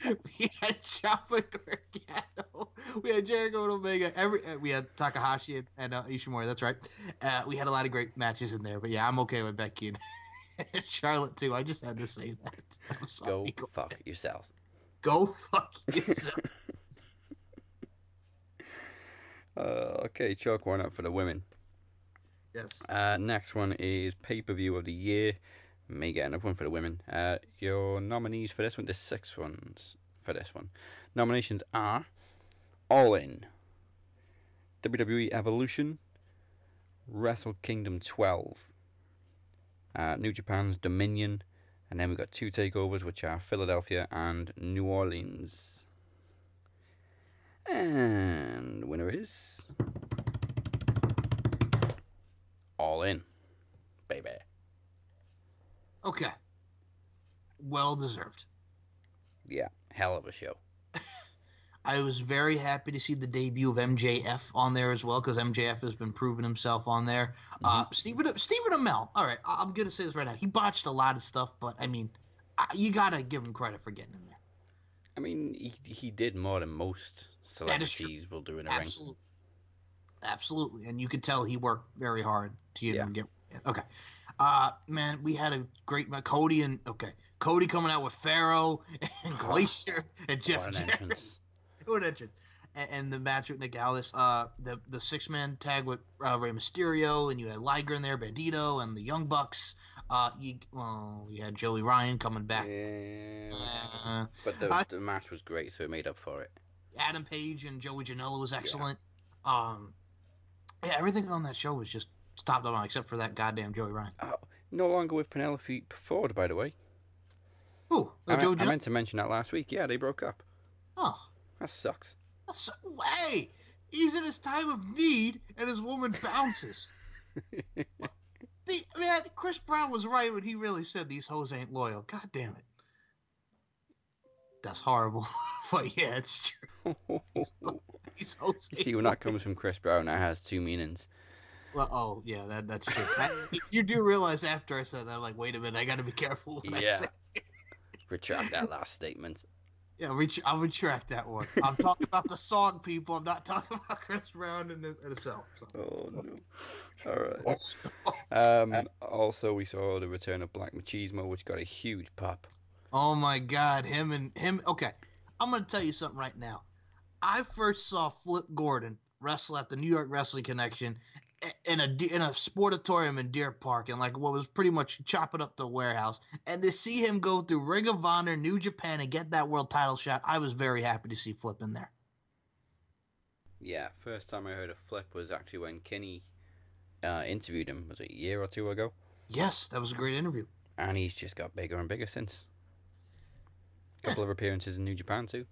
We had Ciampa Gargano. We had Jericho and Omega. Every uh, we had Takahashi and, and uh, Ishimori. That's right. Uh, we had a lot of great matches in there. But yeah, I'm okay with Becky and, and Charlotte too. I just had to say that. Go sorry. fuck yourselves. Go fuck yourself. Uh, okay, chalk one up for the women. yes. Uh, next one is pay per view of the year. May get another one for the women. Uh, your nominees for this one, the six ones for this one. Nominations are All In, WWE Evolution, Wrestle Kingdom 12, uh, New Japan's Dominion, and then we've got two takeovers, which are Philadelphia and New Orleans. And winner is All In, baby. Okay. Well deserved. Yeah, hell of a show. I was very happy to see the debut of MJF on there as well because MJF has been proving himself on there. Uh, Stephen Stephen Amell. All right, I- I'm gonna say this right now. He botched a lot of stuff, but I mean, I- you gotta give him credit for getting in there. I mean, he, he did more than most That is true. celebrities will do in a ring. Absolutely, absolutely, and you could tell he worked very hard to even Yeah. get. Okay, uh, man, we had a great ma- Cody and okay, Cody coming out with Pharaoh and Glacier and Jeff What an entrance. What entrance. And, and the match with Nick Aldis, uh, the the six man tag with uh, Rey Mysterio, and you had Liger in there, Bandito, and the Young Bucks. Uh, you well, you had Joey Ryan coming back. Yeah. Uh, But the, the match was great, so it made up for it. Adam Page and Joey Janela was excellent. Um, yeah, everything on that show was just top to bottom except for that goddamn Joey Ryan. Oh, no longer with Penelope Ford, by the way. Ooh, I, meant, I meant to mention that last week. Yeah, they broke up. Oh, That sucks. that's, hey, he's in his time of need, and his woman bounces. The, man, Chris Brown was right when he really said these hoes ain't loyal. God damn it. That's horrible. but yeah, it's true. These hoes you see, when that comes from Chris Brown, that has two meanings. Well, oh yeah, that that's true. I, you do realize after I said that, I'm like, wait a minute, I got to be careful. What I Yeah. say. Retract that last statement. Yeah, ret- I'll retract that one. I'm talking about the song, people. I'm not talking about Chris Brown and, and himself. So. Oh no. All right. Um. Also, we saw the return of Black Machismo, which got a huge pop. Oh my God, him and him. Okay, I'm gonna tell you something right now. I first saw Flip Gordon wrestle at the New York Wrestling Connection in a in a sportatorium in Deer Park, and like what was pretty much chopping up the warehouse. And to see him go through Ring of Honor, New Japan, and get that world title shot, I was very happy to see Flip in there. Yeah, first time I heard of Flip was actually when Kenny uh, interviewed him. Was it a year or two ago? Yes, that was a great interview. And he's just got bigger and bigger since. A couple of appearances in New Japan too.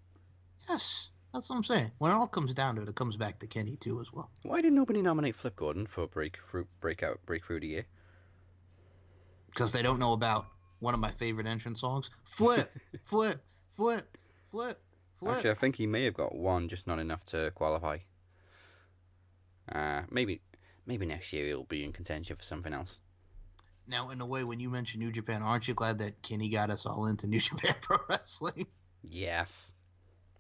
Yes, that's what I'm saying. When it all comes down to it, it comes back to Kenny too as well. Why did nobody nominate Flip Gordon for breakthrough, breakout, breakthrough of the year? because they don't know about one of my favorite entrance songs. Flip, flip, flip, flip, flip. Actually, I think he may have got one, just not enough to qualify. Uh, maybe, maybe next year he'll be in contention for something else. Now, in a way, when you mention New Japan, aren't you glad that Kenny got us all into New Japan Pro Wrestling? Yes.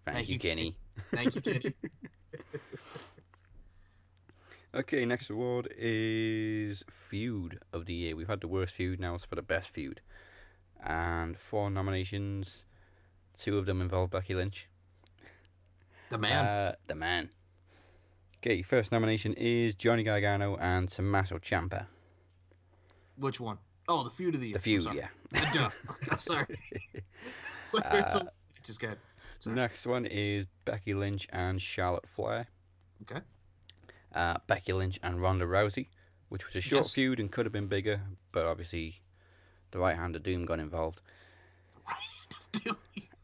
Thank, Thank you, you, Kenny. Thank you, Kenny. Okay, next award is Feud of the Year. We've had the worst feud, now it's for the best feud. And four nominations, two of them involve Becky Lynch. the man. Uh, the man. Okay, first nomination is Johnny Gargano and Tommaso Ciampa. Which one? Oh, the feud of the year. The feud, yeah. I'm sorry. It's like there's Uh, some- Just good. Sorry. Next one is Becky Lynch and Charlotte Flair. Okay. Uh, Becky Lynch and Ronda Rousey, which was a short Yes. feud and could have been bigger, but obviously the right hand of doom got involved.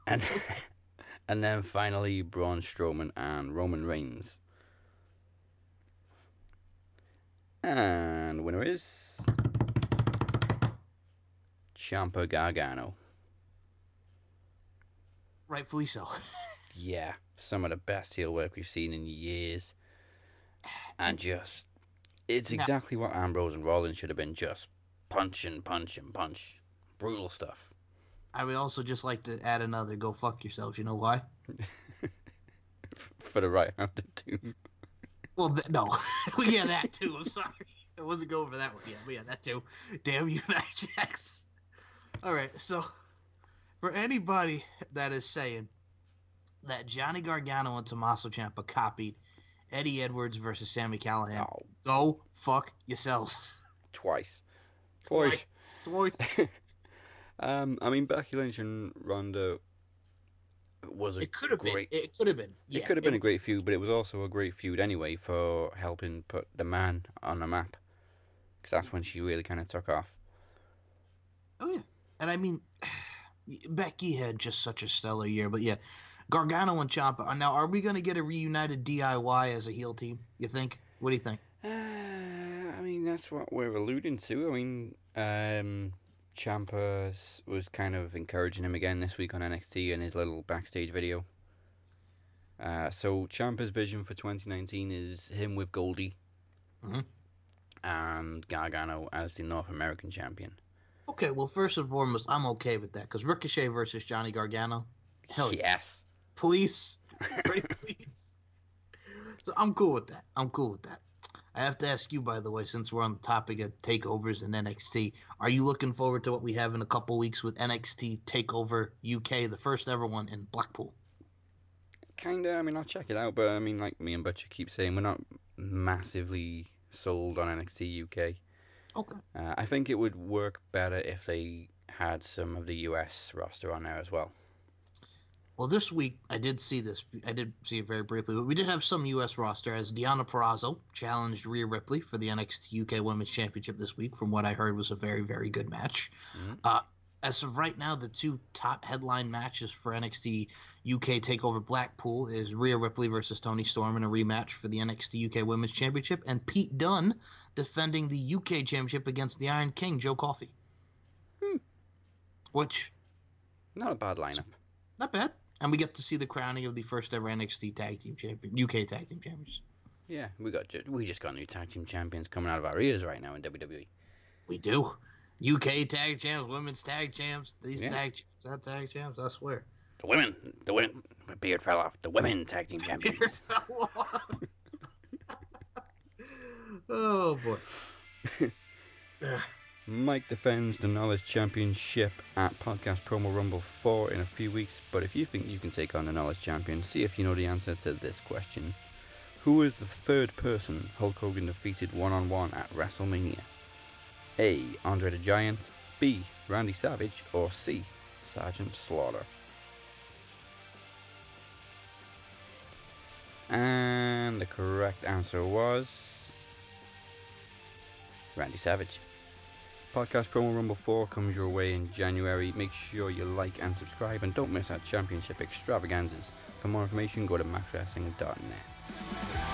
And and then finally Braun Strowman and Roman Reigns. And winner is Ciampa Gargano. Rightfully so. Yeah, some of the best heel work we've seen in years. And just it's Now- exactly what Ambrose and Rollins should have been just punch and punch and punch. Brutal stuff. I would also just like to add another go fuck yourselves. You know why? For the right hand of doom. Well, th- no. yeah, that too. I'm sorry. I wasn't going for that one yet, but yeah, that too. Damn you, Nia Jax. All right, so for anybody that is saying that Johnny Gargano and Tommaso Ciampa copied Eddie Edwards versus Sami Callihan, Oh, go fuck yourselves. twice. Twice. Twice. um, I mean Becky Lynch and Ronda was a It could have been. It could have been. it could have been a great feud, but it was also a great feud anyway for helping put the man on the map. Because that's when she really kind of took off. Oh yeah, and I mean, Becky had just such a stellar year. But yeah, Gargano and Ciampa. Now, are we gonna get a reunited DIY as a heel team? You think? What do you think? Uh, I mean, that's what we're alluding to. I mean, um, Ciampa was kind of encouraging him again this week on NXT in his little backstage video. Uh, so Ciampa's vision for 2019 is him with Goldie, Mhm. and Gargano as the North American champion. Okay, well, first and foremost, I'm okay with that because Ricochet versus Johnny Gargano, Hell yeah. yes. please, pretty please. So I'm cool with that. I'm cool with that. I have to ask you, by the way, since we're on the topic of takeovers and NXT, are you looking forward to what we have in a couple weeks with NXT Takeover UK, the first ever one in Blackpool? Kinda. I mean, I'll check it out, but I mean, like me and Butcher keep saying, we're not massively sold on NXT UK. Okay. Uh, I think it would work better if they had some of the US roster on there as well. Well, this week I did see this. I did see it very briefly, but we did have some U.S. roster as Deonna Purrazzo challenged Rhea Ripley for the NXT UK Women's Championship this week. From what I heard, was a very very good match. Mhm. Uh, as of right now, the two top headline matches for NXT UK Takeover Blackpool is Rhea Ripley versus Toni Storm in a rematch for the NXT UK Women's Championship, and Pete Dunne defending the UK Championship against the Iron King Joe Coffey. Hmm. Which Not a bad lineup. not bad. And we get to see the crowning of the first ever NXT Tag Team Champion, UK Tag Team Champions. Yeah, we got we just got new tag team champions coming out of our ears right now in. WWE. We do. UK Tag Champs, Women's Tag Champs, these Yeah. Tag Champs, that Tag Champs, I swear. The women, the women, my beard fell off. The women tag team champions. Beard fell off. oh boy. Ugh. Mike defends the Knowledge Championship at Podcast Promo Rumble 4 in a few weeks, but if you think you can take on the Knowledge Champion, see if you know the answer to this question. Who is the third person Hulk Hogan defeated one on one at WrestleMania? A. Andre the Giant, B. Randy Savage, or C. Sergeant Slaughter? And the correct answer was Randy Savage. Podcast Promo Rumble 4 comes your way in January. Make sure you like and subscribe and don't miss our championship extravaganzas. For more information, go to maxwrestling.net.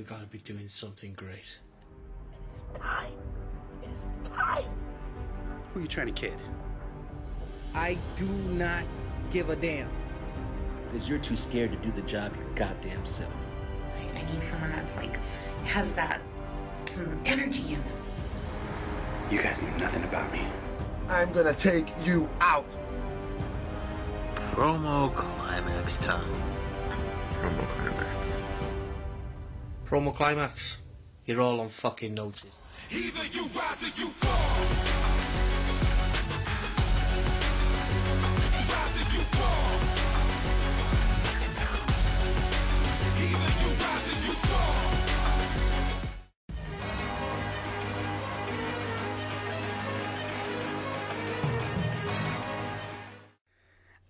We gotta be doing something great. It is time. It is time. Who are you trying to kid? I do not give a damn. Because you're too scared to do the job your goddamn self. I, I need someone that's like has that some energy in them. You guys know nothing about me. I'm gonna take you out. Promo climax time. Promo climax. Promo climax. You're all on fucking notice. Either you rise or you fall. Rise or you fall. Either you rise or you fall.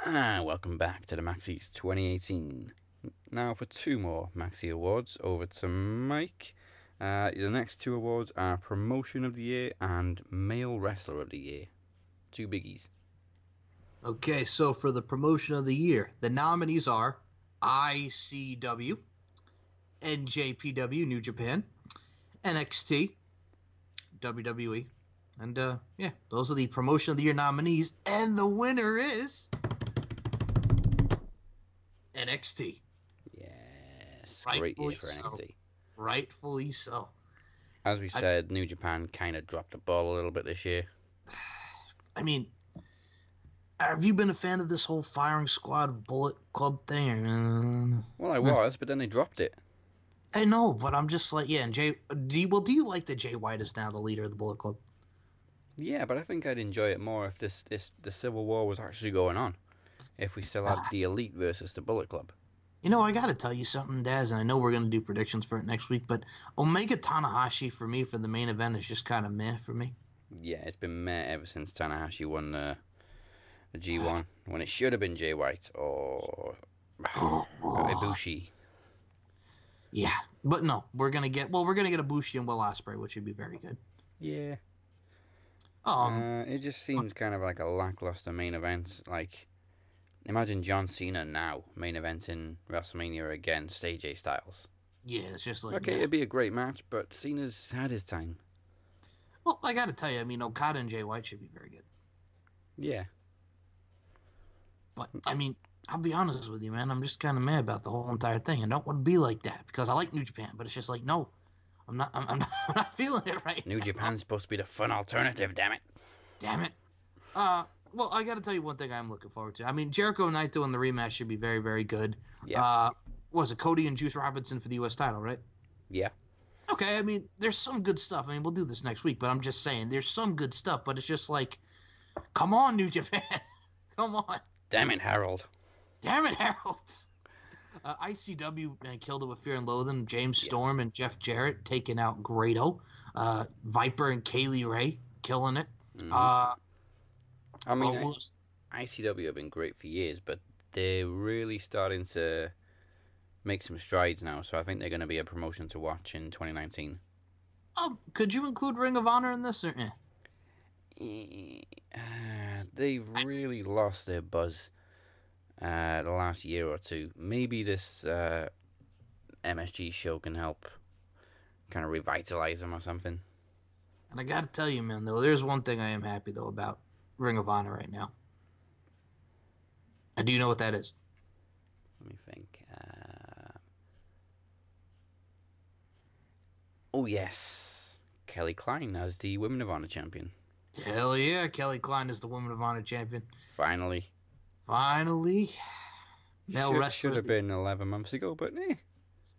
And welcome back to the Maxies 2018. Now for two more Maxi Awards, over to Mike. Uh, the next two awards are Promotion of the Year and Male Wrestler of the Year. Two biggies. Okay, so for the promotion of the year, the nominees are ICW, NJPW, New Japan, NXT, WWE, and uh, yeah, those are the promotion of the year nominees, and the winner is NXT. Yes, Rightfully great year for so. Rightfully so. As we I- said, New Japan kind of dropped the ball a little bit this year. I mean, have you been a fan of this whole firing squad bullet club thing? Well, I was, but then they dropped it. I know, but I'm just like, yeah. And Jay, do you, well, do you like that Jay White is now the leader of the Bullet Club? Yeah, but I think I'd enjoy it more if this, this the Civil War was actually going on. If we still had the Elite versus the Bullet Club. You know, I got to tell you something, Daz, and I know we're going to do predictions for it next week, but Omega Tanahashi for me for the main event is just kind of meh for me. Yeah, it's been meh ever since Tanahashi won uh, the G1 when it should have been Jay White or Ibushi. Yeah, but no, we're gonna get well, we're gonna get Ibushi and Will Ospreay, which would be very good. Yeah. Um, uh, it just seems kind of like a lackluster main event. Like, imagine John Cena now main eventing WrestleMania against AJ Styles. yeah, it's just like Okay, meh. it'd be a great match, but Cena's had his time. Well, I got to tell you, I mean, Okada and Jay White should be very good. Yeah. But I mean, I'll be honest with you, man. I'm just kind of mad about the whole entire thing. I don't want to be like that because I like New Japan, but it's just like, no, I'm not. I'm, I'm not, I'm not feeling it right. New now. Japan's supposed to be the fun alternative, damn it. Damn it. Uh, well, I got to tell you one thing I'm looking forward to. I mean, Jericho and Naito in the rematch should be very, very good. Yeah. Uh, was it Cody and Juice Robinson for the U.S. title, right? Yeah. Okay, I mean, there's some good stuff. I mean, we'll do this next week, but I'm just saying, there's some good stuff. But it's just like, come on, New Japan, come on. Damn it, Harold. Damn it, Harold. Uh, ICW and killed it with Fear and Loathing. James Yeah. Storm and Jeff Jarrett taking out Grado. Uh, Viper and Kaylee Ray killing it. Mhm. Uh, I mean, I- ICW have been great for years, but they're really starting to make some strides now. So I think they're going to be a promotion to watch in 2019. oh, could you include Ring of Honor in this? Or, eh? Eh, uh, they've really lost their buzz uh, the last year or two. Maybe this uh, MSG show can help kind of revitalize them or something. And I got to tell you, man, though, there's one thing I am happy though about Ring of Honor right now. And do you know what that is? Let me think. Uh... Oh, yes. Kelly Klein as the Women of Honor champion. Hell yeah, Kelly Klein is the Women of Honor champion. Finally. Finally, male should, wrestler. should have been 11 months ago, but eh.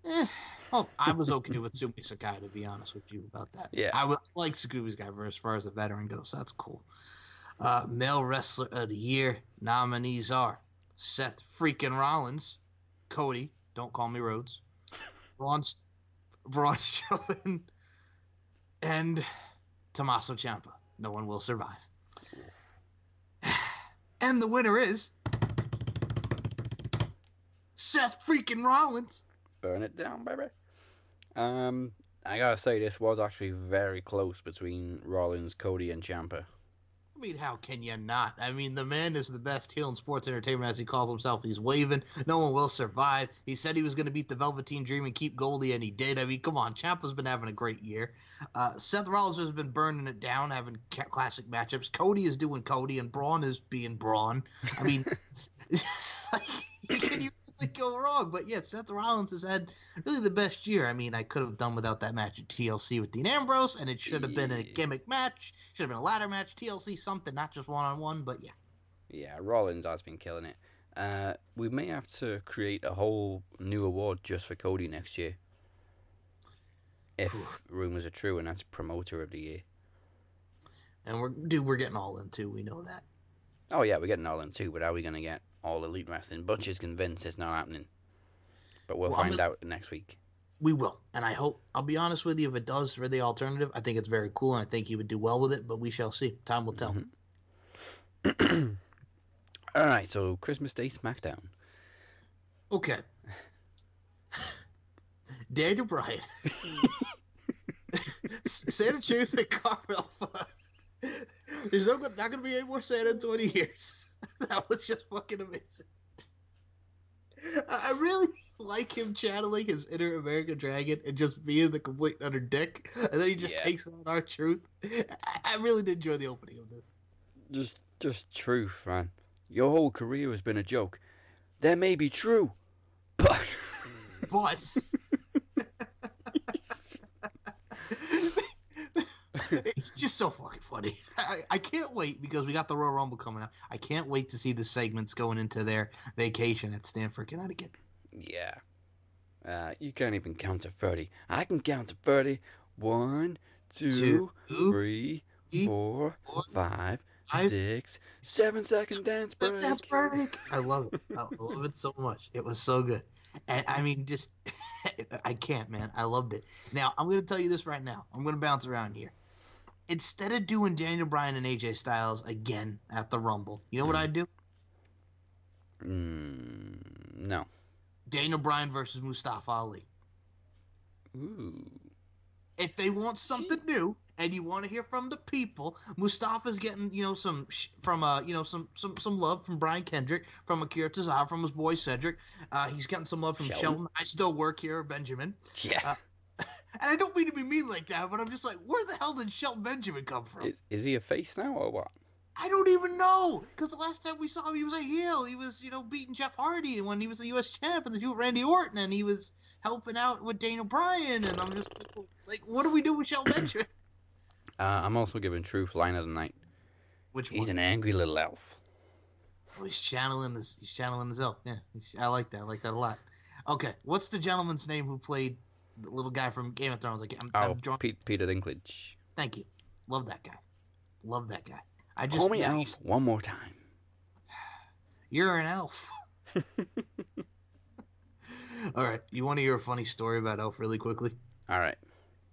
Eh, well, I was okay with Sumi Sakai to be honest with you about that. Yeah. I was like Sukubi's guy as far as the veteran goes. That's cool. Uh, male wrestler of the year nominees are Seth freaking Rollins, Cody, don't call me Rhodes, Braun, Braun Strowman, and Tommaso Ciampa. No one will survive. And the winner is Seth freaking Rollins. Burn it down, baby. Um, I gotta say, this was actually very close between Rollins, Cody, and Ciampa. Mean, how can you not? I mean, the man is the best heel in sports entertainment, as he calls himself. He's waving. No one will survive. He said he was going to beat the Velveteen Dream and keep Goldie, and he did. I mean, come on. Ciampa's been having a great year. Uh, Seth Rollins has been burning it down, having ca- classic matchups. Cody is doing Cody, and Braun is being Braun. I mean, like, can you really go wrong? But yeah, Seth Rollins has had really the best year. I mean, I could have done without that match at TLC with Dean Ambrose, and it should have been a gimmick match. Should have been a ladder match, TLC, something, not just one on one. But yeah, Yeah, Rollins has been killing it. Uh, we may have to create a whole new award just for Cody next year. If rumors are true, and that's promoter of the year. and we're dude, we're getting all in too. We know that. Oh yeah, we're getting all in too, but are we gonna get all elite wrestling? Butch is convinced it's not happening, but we'll Well, find gonna- out next week. We will, and I hope. I'll be honest with you. If it does for the alternative, I think it's very cool, and I think he would do well with it. But we shall see. Time will tell. Mhm. all right, so Christmas Day SmackDown. Okay. Daniel Bryan. Santa Truth and Carmel. There's no, not going to be any more Santa in 20 years. that was just fucking amazing. I really like him channeling his inner American dragon and just being the complete utter dick, and then he just Yeah. takes on R-Truth. I, I really did enjoy the opening of this. Just, just truth, man. Your whole career has been a joke. That may be true, but But it's just so fucking funny. I, I can't wait because we got the Royal Rumble coming up. I can't wait to see the segments going into their vacation at Stamford, Connecticut. yeah. Uh, you can't even count to thirty. I can count to thirty. One, two, Two, three, three, four, four, five, five, six, seven second dance break. That's break. I love it. I love it so much. It was so good. And I mean, just I can't, man. I loved it. Now I'm gonna tell you this right now. I'm gonna bounce around here. Instead of doing Daniel Bryan and AJ Styles again at the Rumble, you know what Hmm. I'd do? Mm, no. Daniel Bryan versus Mustafa Ali. Ooh. If they want something new and you want to hear from the people, Mustafa's getting you know some sh- from uh you know some some some love from Brian Kendrick, from Akira Tozawa, from his boy Cedric. Uh, he's getting some love from Shelton. Shelton. I still work here, Benjamin. Yeah. Uh, And I don't mean to be mean like that, but I'm just like, where the hell did Shelton Benjamin come from? Is, is he a face now or what? I don't even know. Because the last time we saw him, he was a heel. He was, you know, beating Jeff Hardy when he was the U.S. champ and the two with Randy Orton, and he was helping out with Daniel Bryan. And I'm just like, like what do we do with Shelton Benjamin? Uh, I'm also giving Truth line of the night. Which He's one? an angry little elf. Oh, he's channeling his, he's channeling his elf. Yeah, he's, I like that. I like that a lot. Okay, what's the gentleman's name who played the little guy from Game of Thrones? Like, I'm, Oh, I'm drawing. Pete, Peter Dinklage. Thank you. Love that guy. Love that guy. I just Call me Elf one more time. You're an elf. All right, you want to hear a funny story about Elf really quickly? All right.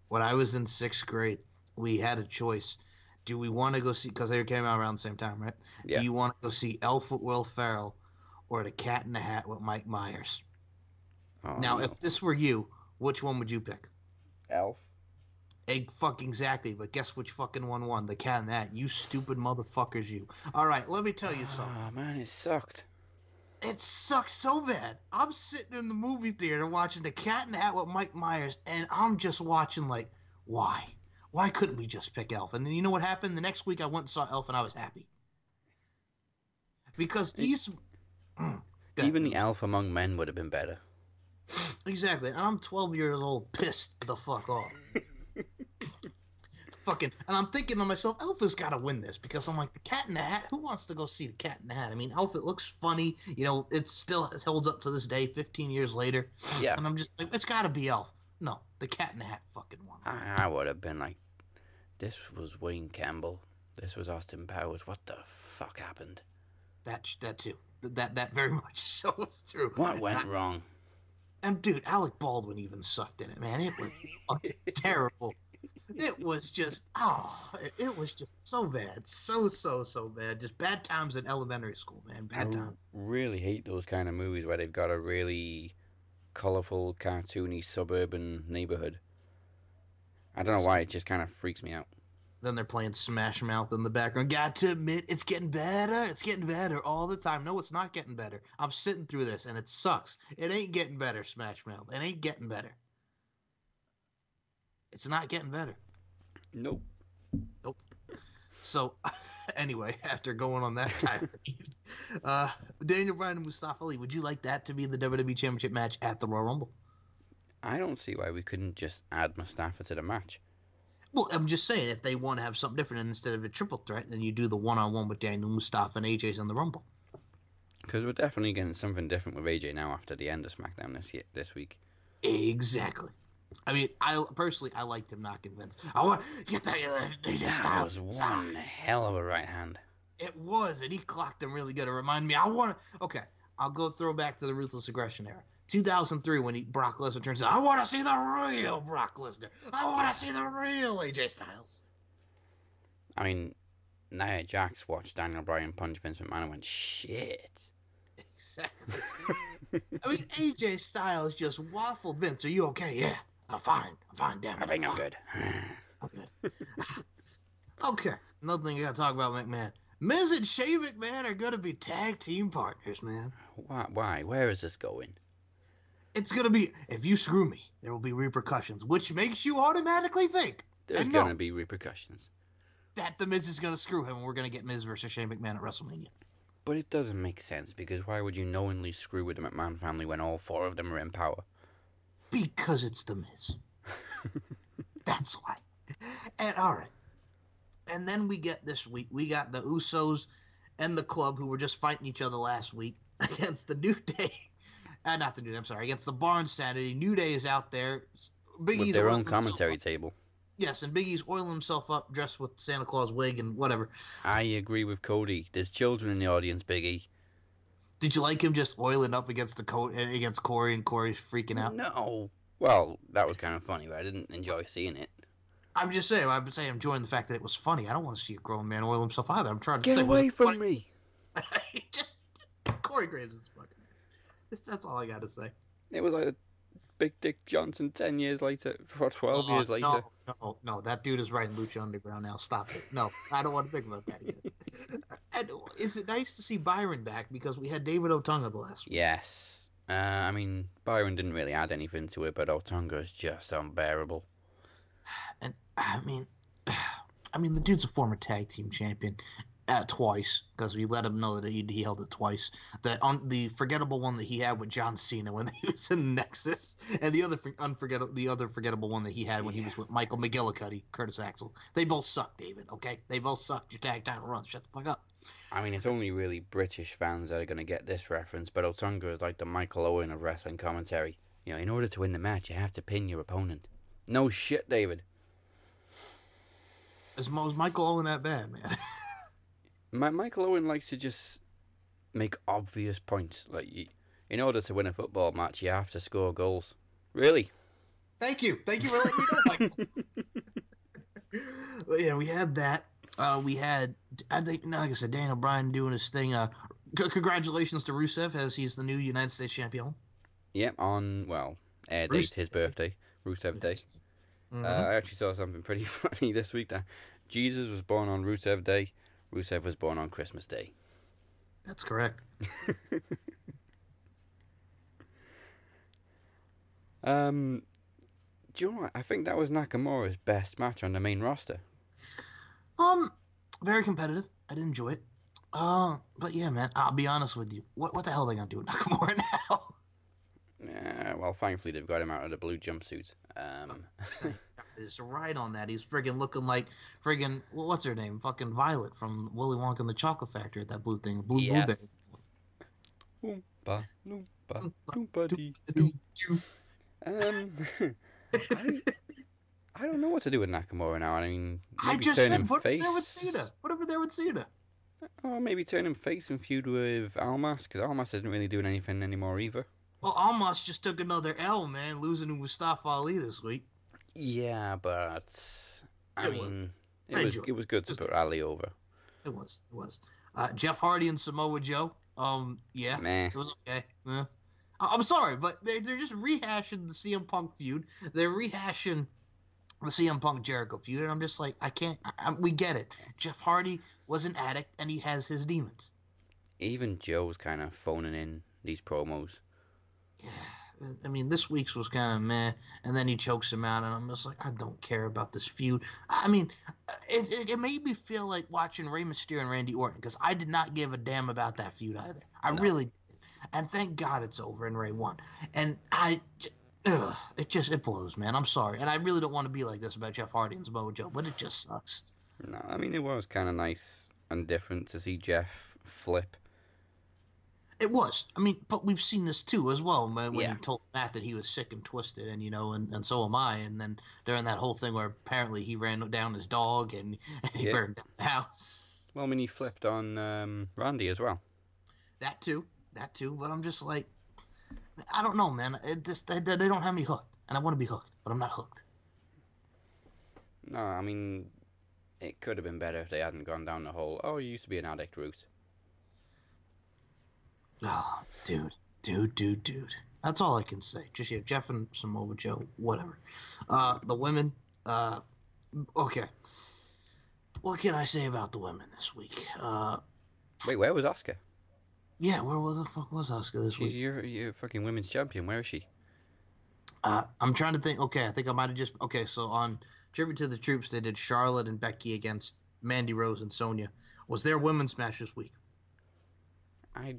When I was in sixth grade, we had a choice. Do we want to go see? Because they came out around the same time, right? Yeah. Do you want to go see Elf with Will Ferrell, or The Cat in the Hat with Mike Myers? Oh, now, no. if this were you, which one would you pick? Elf. Egg fucking exactly, but guess which fucking one won? The Cat and the Hat. You stupid motherfuckers, you. All right, let me tell you something. Oh man, it sucked. It sucks so bad. I'm sitting in the movie theater watching The Cat and the Hat with Mike Myers, and I'm just watching like, why? Why couldn't we just pick Elf? And then you know what happened? The next week I went and saw Elf, and I was happy because these. Mm. Even the elf among men would have been better. Exactly. And I'm 12 years old, pissed the fuck off. Fucking, and I'm thinking to myself, Elf has got to win this because I'm like, the Cat in the Hat. Who wants to go see the Cat in the Hat? I mean, Elf. It looks funny. You know, it still holds up to this day, 15 years later. Yeah. And I'm just like, it's got to be Elf. No, the Cat in the Hat fucking won. I, I would have been like, this was Wayne Campbell. This was Austin Powers. What the fuck happened? That that too. That that very much so is true. What went I- wrong? And dude, Alec Baldwin even sucked in it, man. It was terrible. It was just oh, it- was just so bad, so so so bad. Just bad times in elementary school, man. Bad times. really hate those kind of movies where they've got a really colorful, cartoony suburban neighborhood. I don't know why it just kind of freaks me out. Then they're playing Smash Mouth in the background. Got to admit, it's getting better. It's getting better all the time. No, it's not getting better. I'm sitting through this and it sucks. It ain't getting better, Smash Mouth. It ain't getting better. It's not getting better. Nope. Nope. So, anyway, after going on that time, uh, Daniel Bryan and Mustafa Ali, would you like that to be the WWE Championship match at the Royal Rumble? I don't see why we couldn't just add Mustafa to the match. Well, I'm just saying, if they want to have something different and instead of a triple threat, then you do the one-on-one with Daniel Mustafa and AJ's in the Rumble. Because we're definitely getting something different with AJ now after the end of SmackDown this year, this week. Exactly. I mean, I personally, I liked him not convinced. I want get that uh, AJ That Styles. was one hell of a right hand. It was, and he clocked him really good. It reminded me. I want to. Okay, I'll go throw back to the ruthless aggression era. 2003 when he, Brock Lesnar turns out. I want to see the real Brock Lesnar. I want to see the real AJ Styles. I mean, Nia Jax watched Daniel Bryan punch Vince McMahon and went, shit. Exactly. I mean, AJ Styles just waffled Vince. Are you okay? Yeah, I'm fine. I'm fine. Damn it. I think I'm fine. good. I'm good. okay, another thing I got to talk about, McMahon. Miz and Shane McMahon are going to be tag team partners, man. Why? Why? Where is this going? It's going to be, if you screw me, there will be repercussions, which makes you automatically think There's gonna be repercussions. that The Miz is going to screw him and we're going to get Miz versus Shane McMahon at WrestleMania. But it doesn't make sense because why would you knowingly screw with the McMahon family when all four of them are in power? Because it's The Miz. That's why. And all right. And then we get this week, we got the Usos and the club who were just fighting each other last week against the New Day. Uh, not the New Day, I'm sorry, against the Barn Sanity. New Day is out there. Big with their own commentary table. Yes, and Big E's oiling himself up dressed with Santa Claus wig and whatever. I agree with Cody. There's children in the audience, Biggie. Did you like him just oiling up against the co- uh, against Corey and Corey's freaking out? No. Well, that was kind of funny, but I didn't enjoy seeing it. I'm just saying. I'm saying I'm enjoying the fact that it was funny. I don't want to see a grown man oil himself either. I'm trying to Get say. away from funny? me! just Corey Graves is. That's, that's all I got to say. It was like a Big Dick Johnson ten years later, or twelve Oh, years later. No, no, no. That dude is writing Lucha Underground now. Stop it. No, I don't want to think about that again. and is it nice to see Byron back because we had David Otunga the last week? Yes. Uh, I mean, Byron didn't really add anything to it, but Otunga is just unbearable. And I mean, I mean, the dude's a former tag team champion uh, twice because we let him know that he, he held it twice. The on the forgettable one that he had with John Cena when he was in Nexus, and the other unforgettable the other forgettable one that he had when he was with Michael McGillicutty, Curtis Axel. They both suck, David. Okay, they both suck. Your tag title runs. Shut the fuck up. I mean, it's only really British fans that are going to get this reference, but Otunga is like the Michael Owen of wrestling commentary. You know, in order to win the match, you have to pin your opponent. No shit, David. Is, is Michael Owen that bad, man? My, Michael Owen likes to just make obvious points. Like, you, in order to win a football match, you have to score goals. Really? Thank you. Thank you for letting me know, Michael. Well, yeah, we had that. Uh, we had, I think, no, like I said, Daniel Bryan doing his thing. Uh, c- congratulations to Rusev as he's the new United States champion. Yep, on, well, air Rusev his birthday, Rusev Day. Mhm. Uh, I actually saw something pretty funny this week. That Jesus was born on Rusev Day, Rusev was born on Christmas Day. That's correct. Um, do you know what? I think that was Nakamura's best match on the main roster. Um, very competitive. I did enjoy it. Uh, but yeah, man, I'll be honest with you. What what the hell are they gonna do with Nakamura now? Yeah, well, thankfully they've got him out of the blue jumpsuit. Um, Is right on that. He's friggin' looking like friggin' what's her name? Fucking Violet from Willy Wonka and the Chocolate Factory. That blue thing, blue Yes. blueberry. Oompa, loompa, loompa doo. Um, I, I don't know what to do with Nakamura now. I mean, maybe I just turn said him him face. there with Cena. Put him there with Cena. Or maybe turn him face and feud with Almas, because Almas isn't really doing anything anymore either. Well, Almas just took another L, man, losing to Mustafa Ali this week. Yeah, but I It was- mean, I it was it was good to put Ali over. It was. It was. Uh, Jeff Hardy and Samoa Joe. Um, yeah, Meh. it was okay. Yeah. I- I'm sorry, but they they're just rehashing the CM Punk feud. They're rehashing the CM Punk Jericho feud, and I'm just like, I can't. I, I, we get it. Jeff Hardy was an addict, and he has his demons. Even Joe's kind of phoning in these promos. I mean, this week's was kind of meh, and then he chokes him out, and I'm just like, I don't care about this feud. I mean, it, it, it made me feel like watching Rey Mysterio and Randy Orton because I did not give a damn about that feud either. I No. really did. And thank God it's over and Ray won. And I, ugh, it just, it blows, man. I'm sorry. And I really don't want to be like this about Jeff Hardy and Samoa Joe, but it just sucks. No, I mean it was kind of nice and different to see Jeff flip. It was. I mean, but we've seen this too as well. When, when Yeah. he told Matt that he was sick and twisted, and you know, and, and so am I. And then during that whole thing where apparently he ran down his dog and, and he Yeah. burned down the house. Well, I mean he flipped on um, Randy as well. That too. That too. But I'm just like, I don't know, man. It just they, they don't have me hooked, and I want to be hooked, but I'm not hooked. No, I mean it could have been better if they hadn't gone down the whole oh you used to be an addict route. Oh, dude, dude, dude, dude. That's all I can say. Just yeah, Jeff and Samoa Joe, whatever. Uh, the women. Uh, okay. What can I say about the women this week? Uh, Wait, where was Asuka? yeah, where the fuck was Asuka this She's week? your your fucking women's champion. Where is she? Uh, I'm trying to think. Okay, I think I might have just. Okay, so on Tribute to the Troops, they did Charlotte and Becky against Mandy Rose and Sonya. Was there a women's match this week? I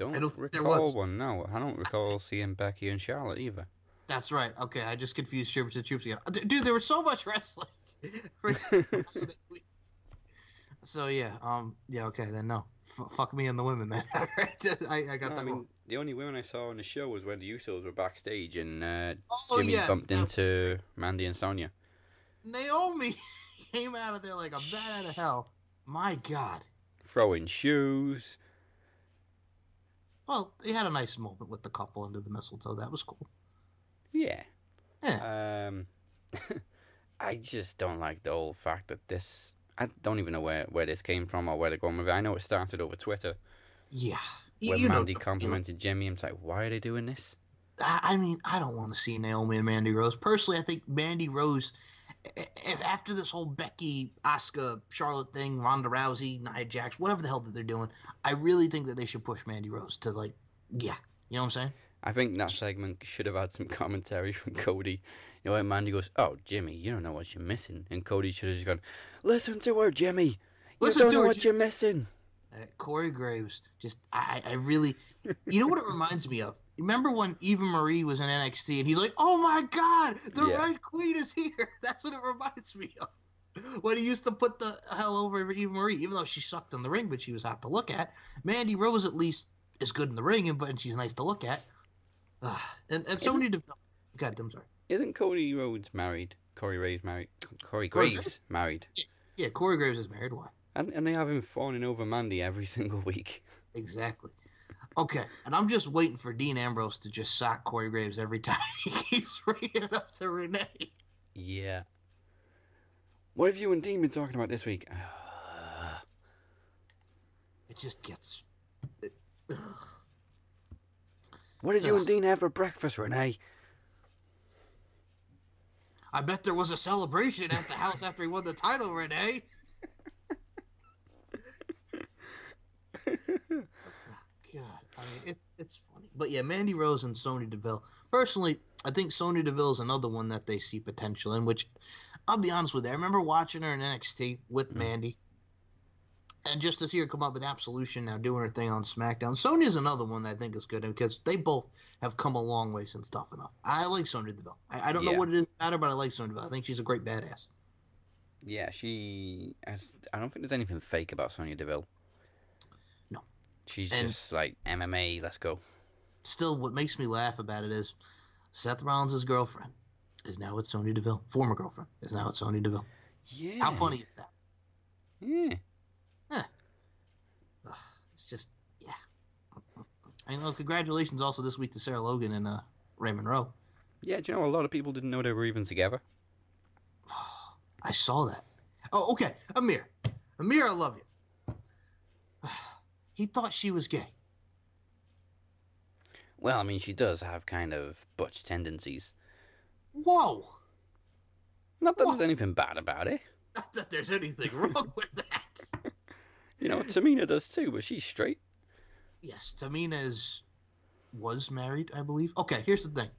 don't, don't think there recall one. No, I don't recall seeing Becky and Charlotte either. That's right. Okay, I just confused troops the Troops again. Uh, Dude, there was so much wrestling. so yeah, um, yeah, okay, then no. F- fuck me and the women then. I, I got No, that I mean, the only women I saw on the show was when the Usos were backstage and uh, Oh, Jimmy yes, bumped that was- into Mandy and Sonya. Naomi came out of there like a bat out of hell. My God. Throwing shoes. Well, they had a nice moment with the couple under the mistletoe. That was cool. Yeah. Yeah. Um, I just don't like the whole fact that this. I don't even know where, where this came from or where they're going with it. I know it started over Twitter Yeah. Where you know Mandy feeling. complimented Jimmy. I'm like, why are they doing this? I mean, I don't want to see Naomi and Mandy Rose. Personally, I think Mandy Rose, if after this whole Becky, Asuka, Charlotte thing, Ronda Rousey, Nia Jax, whatever the hell that they're doing, I really think that they should push Mandy Rose to like, yeah, You know what I'm saying? I think that segment should have had some commentary from Cody. You know, when Mandy goes, "Oh, Jimmy, you don't know what you're missing," and Cody should have just gone, "Listen to her, Jimmy. You Listen don't to know her, what you're missing." Uh, Corey Graves, just I, I really, you know what it reminds me of? Remember when Eva Marie was in NXT and he's like, "Oh my God, the Yeah. Red Queen is here." That's what it reminds me of. When he used to put the hell over Eva Marie, even though she sucked in the ring, but she was hot to look at. Mandy Rose at least is good in the ring, and but and she's nice to look at. Uh, and and Sonya Deville. God, I'm sorry. Isn't Cody Rhodes married? Corey Graves married. Corey Corey Graves married. Yeah, Corey Graves is married. Why? And and they have him fawning over Mandy every single week. Exactly. Okay, and I'm just waiting for Dean Ambrose to just sock Corey Graves every time he keeps bringing it up to Renee. Yeah. What have you and Dean been talking about this week? Ah. It just gets. It. What did you and Dean have for breakfast, Renee? I bet there was a celebration at the house after he won the title, Renee. God, Mean, it's it's funny, but yeah, Mandy Rose and Sonya Deville. Personally, I think Sonya Deville is another one that they see potential in. Which, I'll be honest with you, I remember watching her in NXT with Mm. Mandy, and just to see her come up with Absolution now doing her thing on SmackDown. Sonya's another one that I think is good because they both have come a long way since Tough Enough. I like Sonya Deville. I, I don't know what it is about her, but I like Sonya Deville. I think she's a great badass. Yeah, she. I, I don't think there's anything fake about Sonya Deville. She's And- just like MMA. Let's go. Still, what makes me laugh about it is Seth Rollins' girlfriend is now with Sonya Deville. Former girlfriend is now with Sonya Deville. Yeah. How funny is that? Yeah. Ugh, it's just, yeah. I know. Congratulations also this week to Sarah Logan and uh, Raymond Rowe. Yeah. Do you know a lot of people didn't know they were even together? I saw that. Oh, okay. Amir. Amir, I love you. He thought she was gay. Well, I mean, she does have kind of butch tendencies. Whoa. Not that there's anything bad about it. Not that there's anything wrong with that. You know, Tamina does too, but she's straight. Yes, Tamina is was married, I believe. Okay, here's the thing.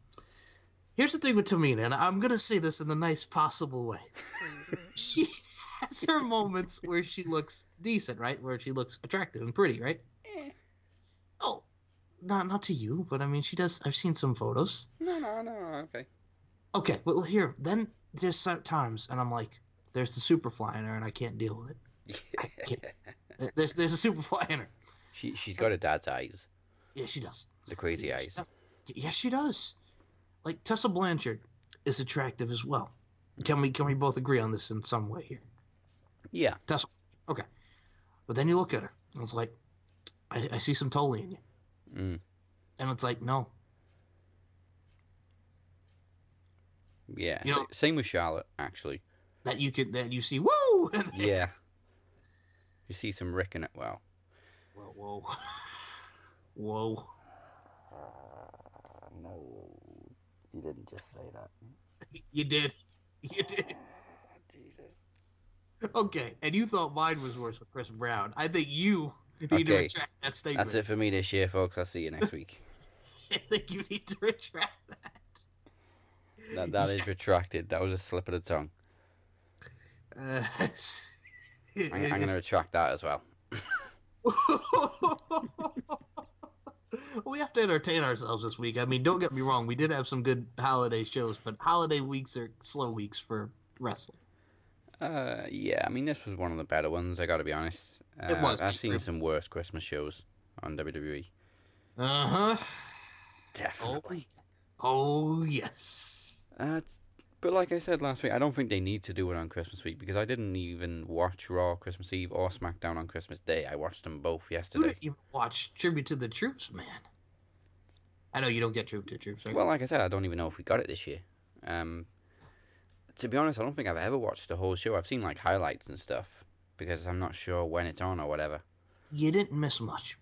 Here's the thing with Tamina, and I'm gonna say this in the nice possible way. she has her moments where she looks decent, right? Where she looks attractive and pretty, right? Eh. Oh, not not to you, but I mean, she does. I've seen some photos. No, no, no. Okay. Okay, well here, then there's some times, and I'm like, there's the superfly in her, and I can't deal with it. There- There's there's a superfly in her. she she's got a dad's eyes, Yeah, she does. the crazy eyes. Yes, she does. Like Tessa Blanchard is attractive as well. Can we can we both agree on this in some way here? Yeah. Tessa. Okay. But then you look at her, and it's like, I, I see some Tully in you, Mm. and it's like, no, Yeah. You know- Same with Charlotte, actually. that you could that you see, woo. Yeah. You see some Rick in it. Well. Whoa, whoa, whoa. no, you didn't just say that. You did, you did. Okay, and you thought mine was worse with Chris Brown. I think you need to retract that statement. That's it for me this year, folks. I'll see you next week. I think you need to retract that. That that is retracted. That was a slip of the tongue. Uh, I'm, I'm going to retract that as well. we have to entertain ourselves this week. I mean, don't get me wrong, we did have some good holiday shows, but holiday weeks are slow weeks for wrestling. Uh, yeah, I mean, this was one of the better ones, I gotta be honest. Uh, It was, I've seen some worse Christmas shows on WWE. Uh huh. Definitely. Oh, oh yes. Uh, but like I said last week, I don't think they need to do it on Christmas week because I didn't even watch Raw Christmas Eve or SmackDown on Christmas Day. I watched them both You yesterday. didn't even watch Tribute to the Troops, man. I know you don't get Tribute to the Troops. Right? Well, like I said, I don't even know if we got it this year. Um, to be honest, I don't think I've ever watched the whole show. I've seen like highlights and stuff because I'm not sure when it's on or whatever. you didn't miss much.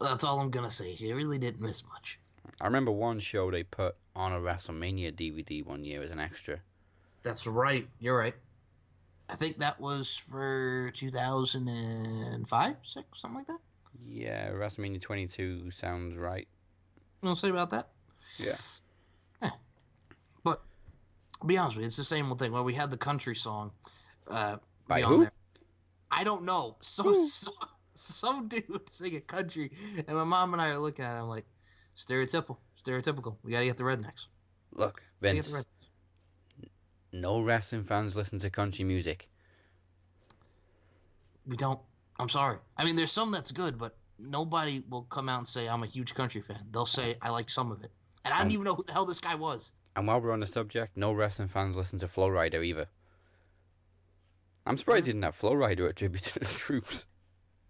That's all I'm gonna say. You really didn't miss much. I remember one show they put on a WrestleMania DVD one year as an extra. That's right. You're right. I think that was for 2005, six, something like that. Yeah, WrestleMania 22 sounds right. Know, say about that. Yeah. Be honest with you, it's the same old thing. Well, we had the country song, uh, By who? there. I don't know. Some, some some dude singing country, and my mom and I are looking at him like stereotypical, stereotypical. We gotta get the rednecks. Look, Vince. the red- No wrestling fans listen to country music. We don't. I'm sorry. I mean, there's some that's good, but nobody will come out and say I'm a huge country fan. They'll say I like some of it, and I don't Um, even know who the hell this guy was. And while we're on the subject, no wrestling fans listen to Flo Rida either. I'm surprised he didn't have Flo Rida attributed to the troops.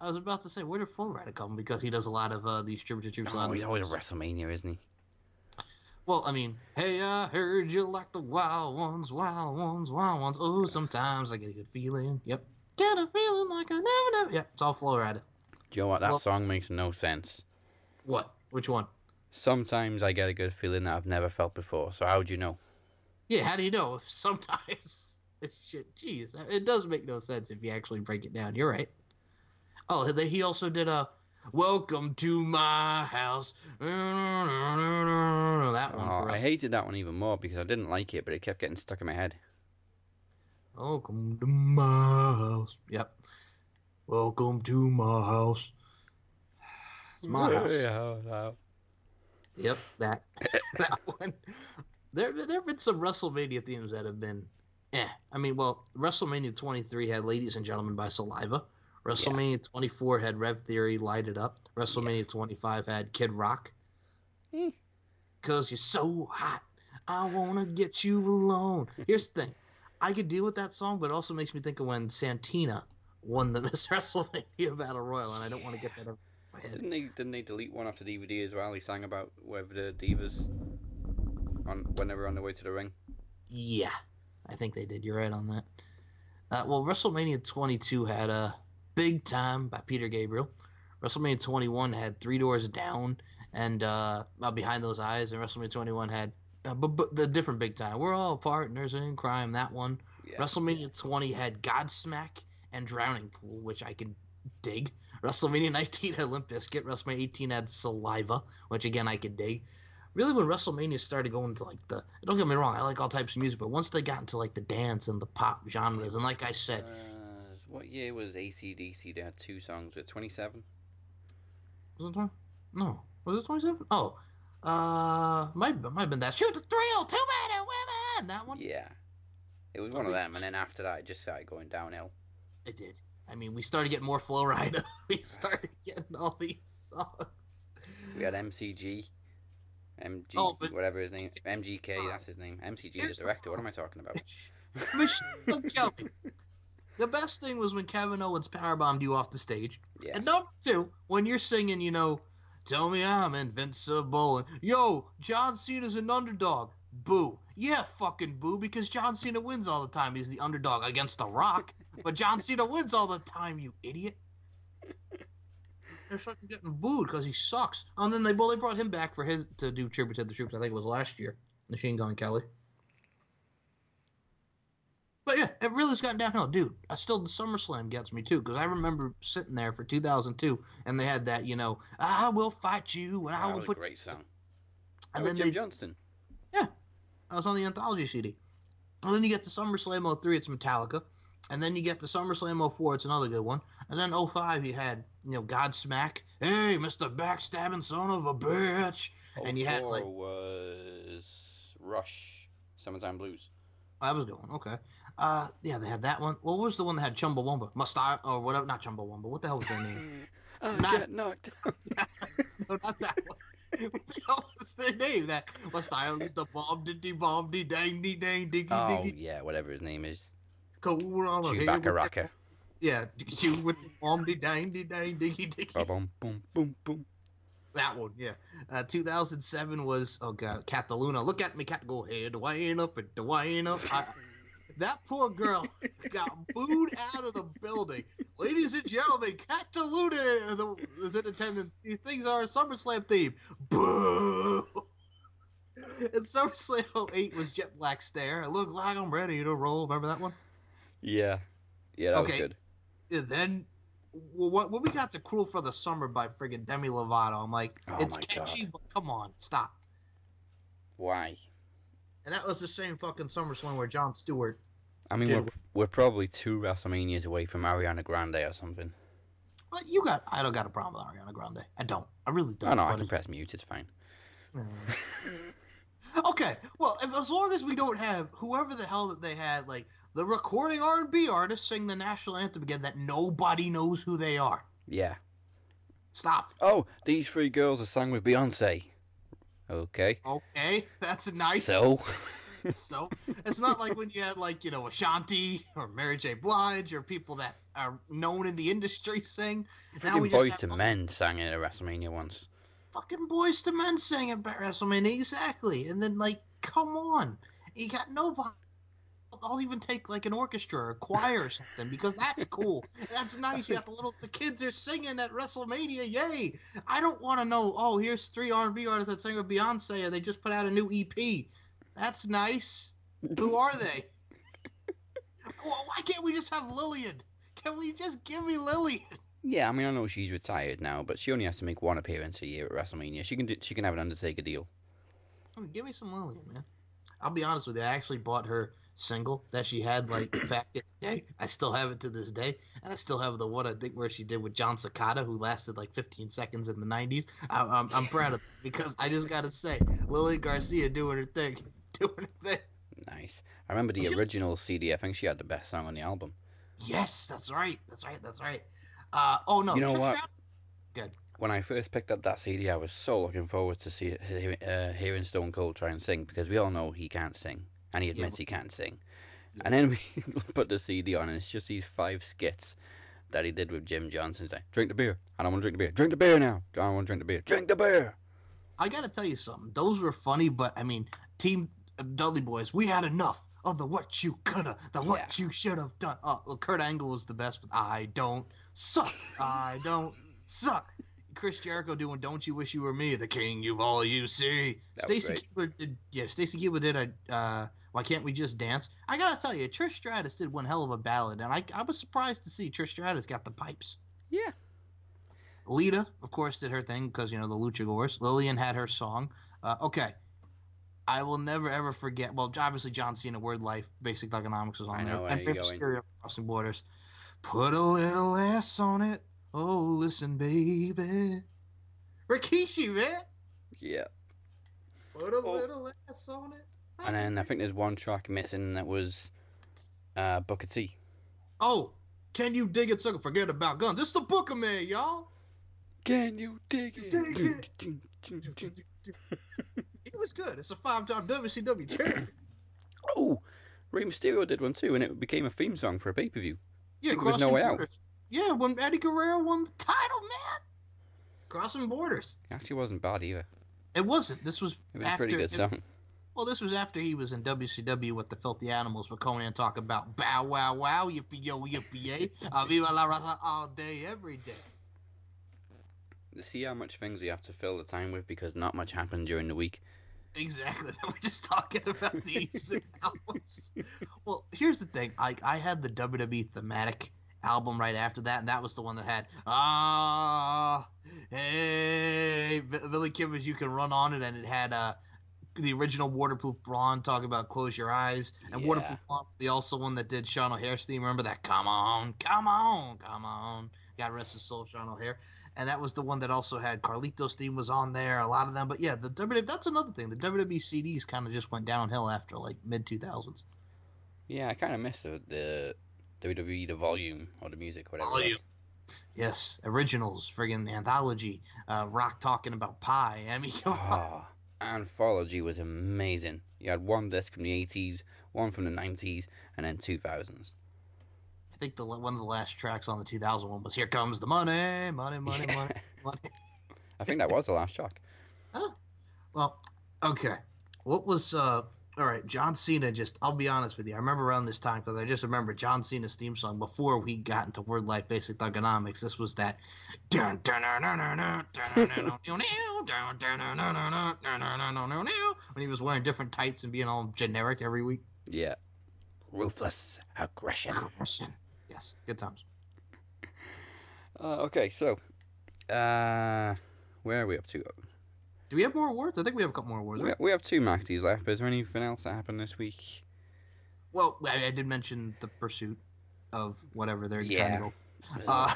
I was about to say, where did Flo Rida come? Because he does a lot of uh, these tribute to troops. a lot Oh, he's always at WrestleMania, isn't he? Well, I mean, hey, I heard you like the wild ones, wild ones, wild ones. Oh, sometimes I get a good feeling. Yep. Get a feeling like I never, never. Yep, it's all Flo Rida. Do you know what? That song makes no sense. What? Which one? Sometimes I get a good feeling that I've never felt before. So how would you know? Yeah, how do you know? Sometimes shit. Jeez, it does make no sense if you actually break it down. You're right. Oh, they- he also did a "Welcome to My House." That one Oh, I hated that one even more because I didn't like it, but it kept getting stuck in my head. Welcome to my house. Yep. Welcome to my house. It's my house. Yep, that that one. There, there have been some WrestleMania themes that have been, eh. I mean, well, WrestleMania 23 had "Ladies and Gentlemen" by Saliva. WrestleMania 24 had Rev Theory, "Light It Up." WrestleMania 25 had Kid Rock. Eh. Cause you're so hot, I wanna get you alone. Here's the thing, I could deal with that song, but it also makes me think of when Santina won the Miss WrestleMania Battle Royal, and I don't want to get that over my head. Didn't they? Didn't they delete one off the DVD as well? He sang about with the divas on when they were on their way to the ring. Yeah, I think they did. You're right on that. Uh, well, WrestleMania 22 had a Big Time by Peter Gabriel. WrestleMania 21 had Three Doors Down and uh, uh, Behind Those Eyes, and WrestleMania 21 had uh, but, but the different Big Time. We're all partners in crime. That one. Yeah. WrestleMania 20 had Godsmack and Drowning Pool, which I can dig. WrestleMania 19 had Limp Bizkit. WrestleMania 18 had Saliva, which again I could dig. Really, when WrestleMania started going to like the don't get me wrong, I like all types of music, but once they got into like the dance and the pop genres, and like I said, Uh, what year was ACDC? They had two songs with 27. was it time? No, was it 27? Oh, uh, might might have been that. Shoot the thrill, two men and women. That one. Yeah. It was one of them, and then after that, it just started going downhill. It did. I mean, we started getting more Flo Rida. we started getting all these songs. We had MCG, MG, Oh, but- whatever his name, MGK, that's his name. MCG, the director. What am I talking about? Michelle Kelly. The best thing was when Kevin Owens powerbombed you off the stage. Yes. And number two, when you're singing, you know, tell me I'm invincible. And, Yo, John Cena's an underdog. Boo. Yeah, fucking boo, because John Cena wins all the time. He's the underdog against The Rock. But John Cena wins all the time, you idiot. They're fucking getting booed because he sucks. Oh, and then they well, they brought him back for his to do tribute to the troops. I think it was last year. Machine Gun Kelly. But yeah, it really's gotten downhill, dude. I still the SummerSlam gets me too because I remember sitting there for 2002 and they had that, you know, I will fight you and I will was a put. great song. And oh, then Jim they, Johnston. Yeah, I was on the anthology CD. And then you get the SummerSlam 03, it's Metallica. And then you get the SummerSlam 04, it's another good one. And then 05, you had, you know, Godsmack. Hey, Mr. Backstabbing son of a bitch. And you had, Oh, like- was Rush, Summertime Blues. I was going, okay. Uh, yeah, they had that one. Well, What was the one that had Chumbawamba? Mustache, or whatever, not Chumbawamba. What the hell was their name? Oh, Not- get knocked. no, not that one. What the hell was their name? That what style is the bomb diddy bomb dee dang dee dang diggy oh, yeah, whatever his name is. Cool on the head Chewbacca Rocker. Yeah, shoot with the bomb dee dang diggy diggy. Boom, boom, boom, boom. That one, yeah. Uh, 2007 was oh god, Cataluna. Look at me, cat. Go ahead, wind up and wind up. I, that poor girl got booed out of the building. Ladies and gentlemen, Cataluna the- is in attendance. These things are a SummerSlam theme. Boo! And SummerSlam 08 was Jet Black Stare. I look like I'm ready to roll. Remember that one? Yeah. Yeah, that Okay. was good. And then well, what when we got to "Cruel for the Summer" by friggin' Demi Lovato, I'm like, Oh it's catchy, God. but come on, stop. Why? And that was the same fucking SummerSlam where Jon Stewart. I mean, we're, we're probably two WrestleManias away from Ariana Grande or something. But you got, I don't got a problem with Ariana Grande. I don't. I really don't. Oh, no, I but can press mute. It's fine. Mm. Okay, well, if, as long as we don't have whoever the hell that they had, like the recording R and B artist sing the national anthem again, that nobody knows who they are. Yeah. Stop. Oh, these three girls are sang with Beyonce. Okay. Okay, that's nice. So, so it's not like when you had like you know Ashanti or Mary J. Blige or people that are known in the industry sing. Now we freaking just Boyz II Men sang it at WrestleMania once. fucking Boyz II Men sing at WrestleMania exactly, and then like, come on, you got nobody. I'll even take like an orchestra or a choir or something because that's cool. That's nice. You got the little the kids are singing at WrestleMania. Yay! I don't want to know. Oh, here's three R&B artists that sing with Beyonce, and they just put out a new EP. That's nice. Who are they? Well, Why can't we just have Lilian? Can we just give me Lilian? Yeah, I mean, I know she's retired now, but she only has to make one appearance a year at WrestleMania. She can do, she can have an Undertaker deal. I mean, give me some Lilian, man. I'll be honest with you. I actually bought her single that she had like back in the day. I still have it to this day, and I still have the one I think where she did with Jon Secada, who lasted like 15 seconds in the 90s. I, I'm I'm proud of it because I just gotta say, Lily Garcia doing her thing, doing her thing. Nice. I remember the She was- original CD. I think she had the best song on the album. Yes, that's right. That's right. That's right. Uh oh no. You know Trish what? Stratus- Good. When I first picked up that CD, I was so looking forward to see hearing, uh, hearing Stone Cold try and sing because we all know he can't sing, and he admits but- he can't sing. And then we put the CD on, and it's just these five skits that he did with Jim Johnston. He's like, "Drink the beer. I don't want to drink the beer. Drink the beer now. I don't want to drink the beer. Drink the beer." I gotta tell you something. Those were funny, but I mean, Team Dudley Boyz, we had enough of the what you coulda, the what you should have done. Oh, well, Kurt Angle was the best, but I don't suck. I don't suck. Chris Jericho doing "Don't You Wish You Were Me," the king you've all you see. Stacy great. Keibler did, yeah. Stacy Keibler did a uh, "Why Can't We Just Dance." I gotta tell you, Trish Stratus did one hell of a ballad, and I I was surprised to see Trish Stratus got the pipes. Yeah. Lita, of course, did her thing because you know the lucha Luchagors. Lilian had her song. Uh, okay, I will never ever forget. Well, obviously John Cena, Word Life, Basic Thugonomics was on I there, know where and you're Mysterio, Crossing Borders. Put a little ass on it. Oh, listen, baby. Rikishi, man. Yeah. Put a little ass on it. And then I think there's one track missing that was uh, Booker T. Oh, can you dig it, sucker? Forget about guns. It's the Booker Man, y'all. Can you dig it? Dig it. It was good. It's a five-time WCW champion. Oh, Rey Mysterio did one too, and it became a theme song for a pay per view. Yeah, think it was No Way Out. Yeah, when Eddie Guerrero won the title, man. Crossing borders. Actually, wasn't bad either. It wasn't. This was It was a after. pretty good it- song. well, this was after he was in WCW with the Filthy Animals, with Konnan talk about bow wow wow yippee yo yippee yay, uh, viva la raza all day every day. See how much things we have to fill the time with because not much happened during the week. Exactly. We're just talking about the 86 albums. Well, here's the thing. I I had the WWE thematic album right after that, and that was the one that had ah hey Billy Kimmons, you can run on it, and it had uh the original Waterproof Blonde talking about close your eyes, and Yeah. Waterproof Blonde, the also one that did Sean O'Haire's theme. Remember that? Come on, come on, come on. God rest his soul, Sean O'Haire and that was the one that also had Carlito's theme was on there, a lot of them. But yeah, the WWE that's another thing. The WWE CDs kind of just went downhill after like mid two thousands. Yeah, I kind of miss the, the WWE the volume or the music, whatever. Volume. Yes, originals, friggin' anthology, uh, rock talking about pie. I mean. Ah, Anthology was amazing. You had one disc from the 80s, one from the 90s, and then 2000s. I think the one of the last tracks on the 2000 one was "Here Comes the Money, Money, Money, Yeah. Money, Money." I think that was the last track. Oh. Well, okay. What was uh all right, John Cena just, I'll be honest with you. I remember around this time because I just remember John Cena's theme song before we got into Word Life Basic Thugonomics. This was that. when he was wearing different tights and being all generic every week. Yeah. Ruthless aggression. Aggression. Yes, good times. Uh, okay, so. Uh, where are we up to? Do we have more awards? I think we have a couple more awards. We, Right? we have two Maxies left, but is there anything else that happened this week? Well, I, I did mention the pursuit of whatever they're trying to go. Uh,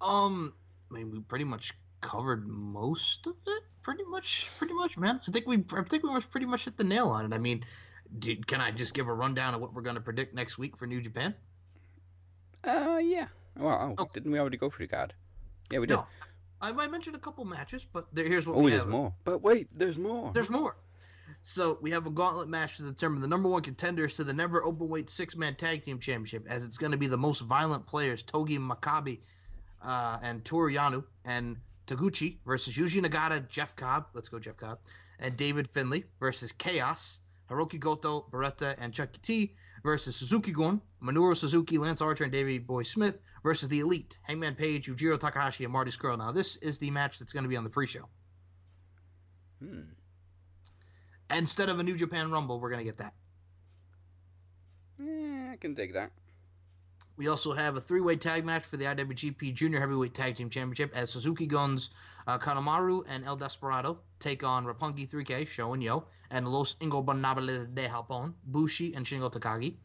um, I mean, we pretty much covered most of it. Pretty much, pretty much, man. I think we, I think we must pretty much hit the nail on it. I mean, dude, can I just give a rundown of what we're going to predict next week for New Japan? Uh, yeah. Well, oh, Okay. didn't we already go through the card? Yeah, we did. No, I, I mentioned a couple matches, but there, here's what oh, we have. more. But wait, there's more. There's more. So we have a gauntlet match to determine the number one contenders to the never openweight six man tag team championship, as it's going to be the most violent players Togi Makabe uh, and Toru Yano and Taguchi versus Yuji Nagata, Jeff Cobb. Let's go, Jeff Cobb. And David Finlay versus Chaos, Hiroki Goto, Beretta, and Chuckie T versus Suzuki Gun, Minoru Suzuki, Lance Archer, and Davey Boy Smith versus the Elite, Hangman Page, Yujiro Takahashi, and Marty Scurll. Now, this is the match that's going to be on the pre show. Hmm. Instead of a New Japan Rumble, we're going to get that. Yeah, I can dig that. We also have a three-way tag match for the IWGP Junior Heavyweight Tag Team Championship as Suzuki Guns, uh, Kanemaru, and El Desperado take on Roppongi 3K, Sho and Yo, and Los Ingobernables de Japón, Bushi and Shingo Takagi.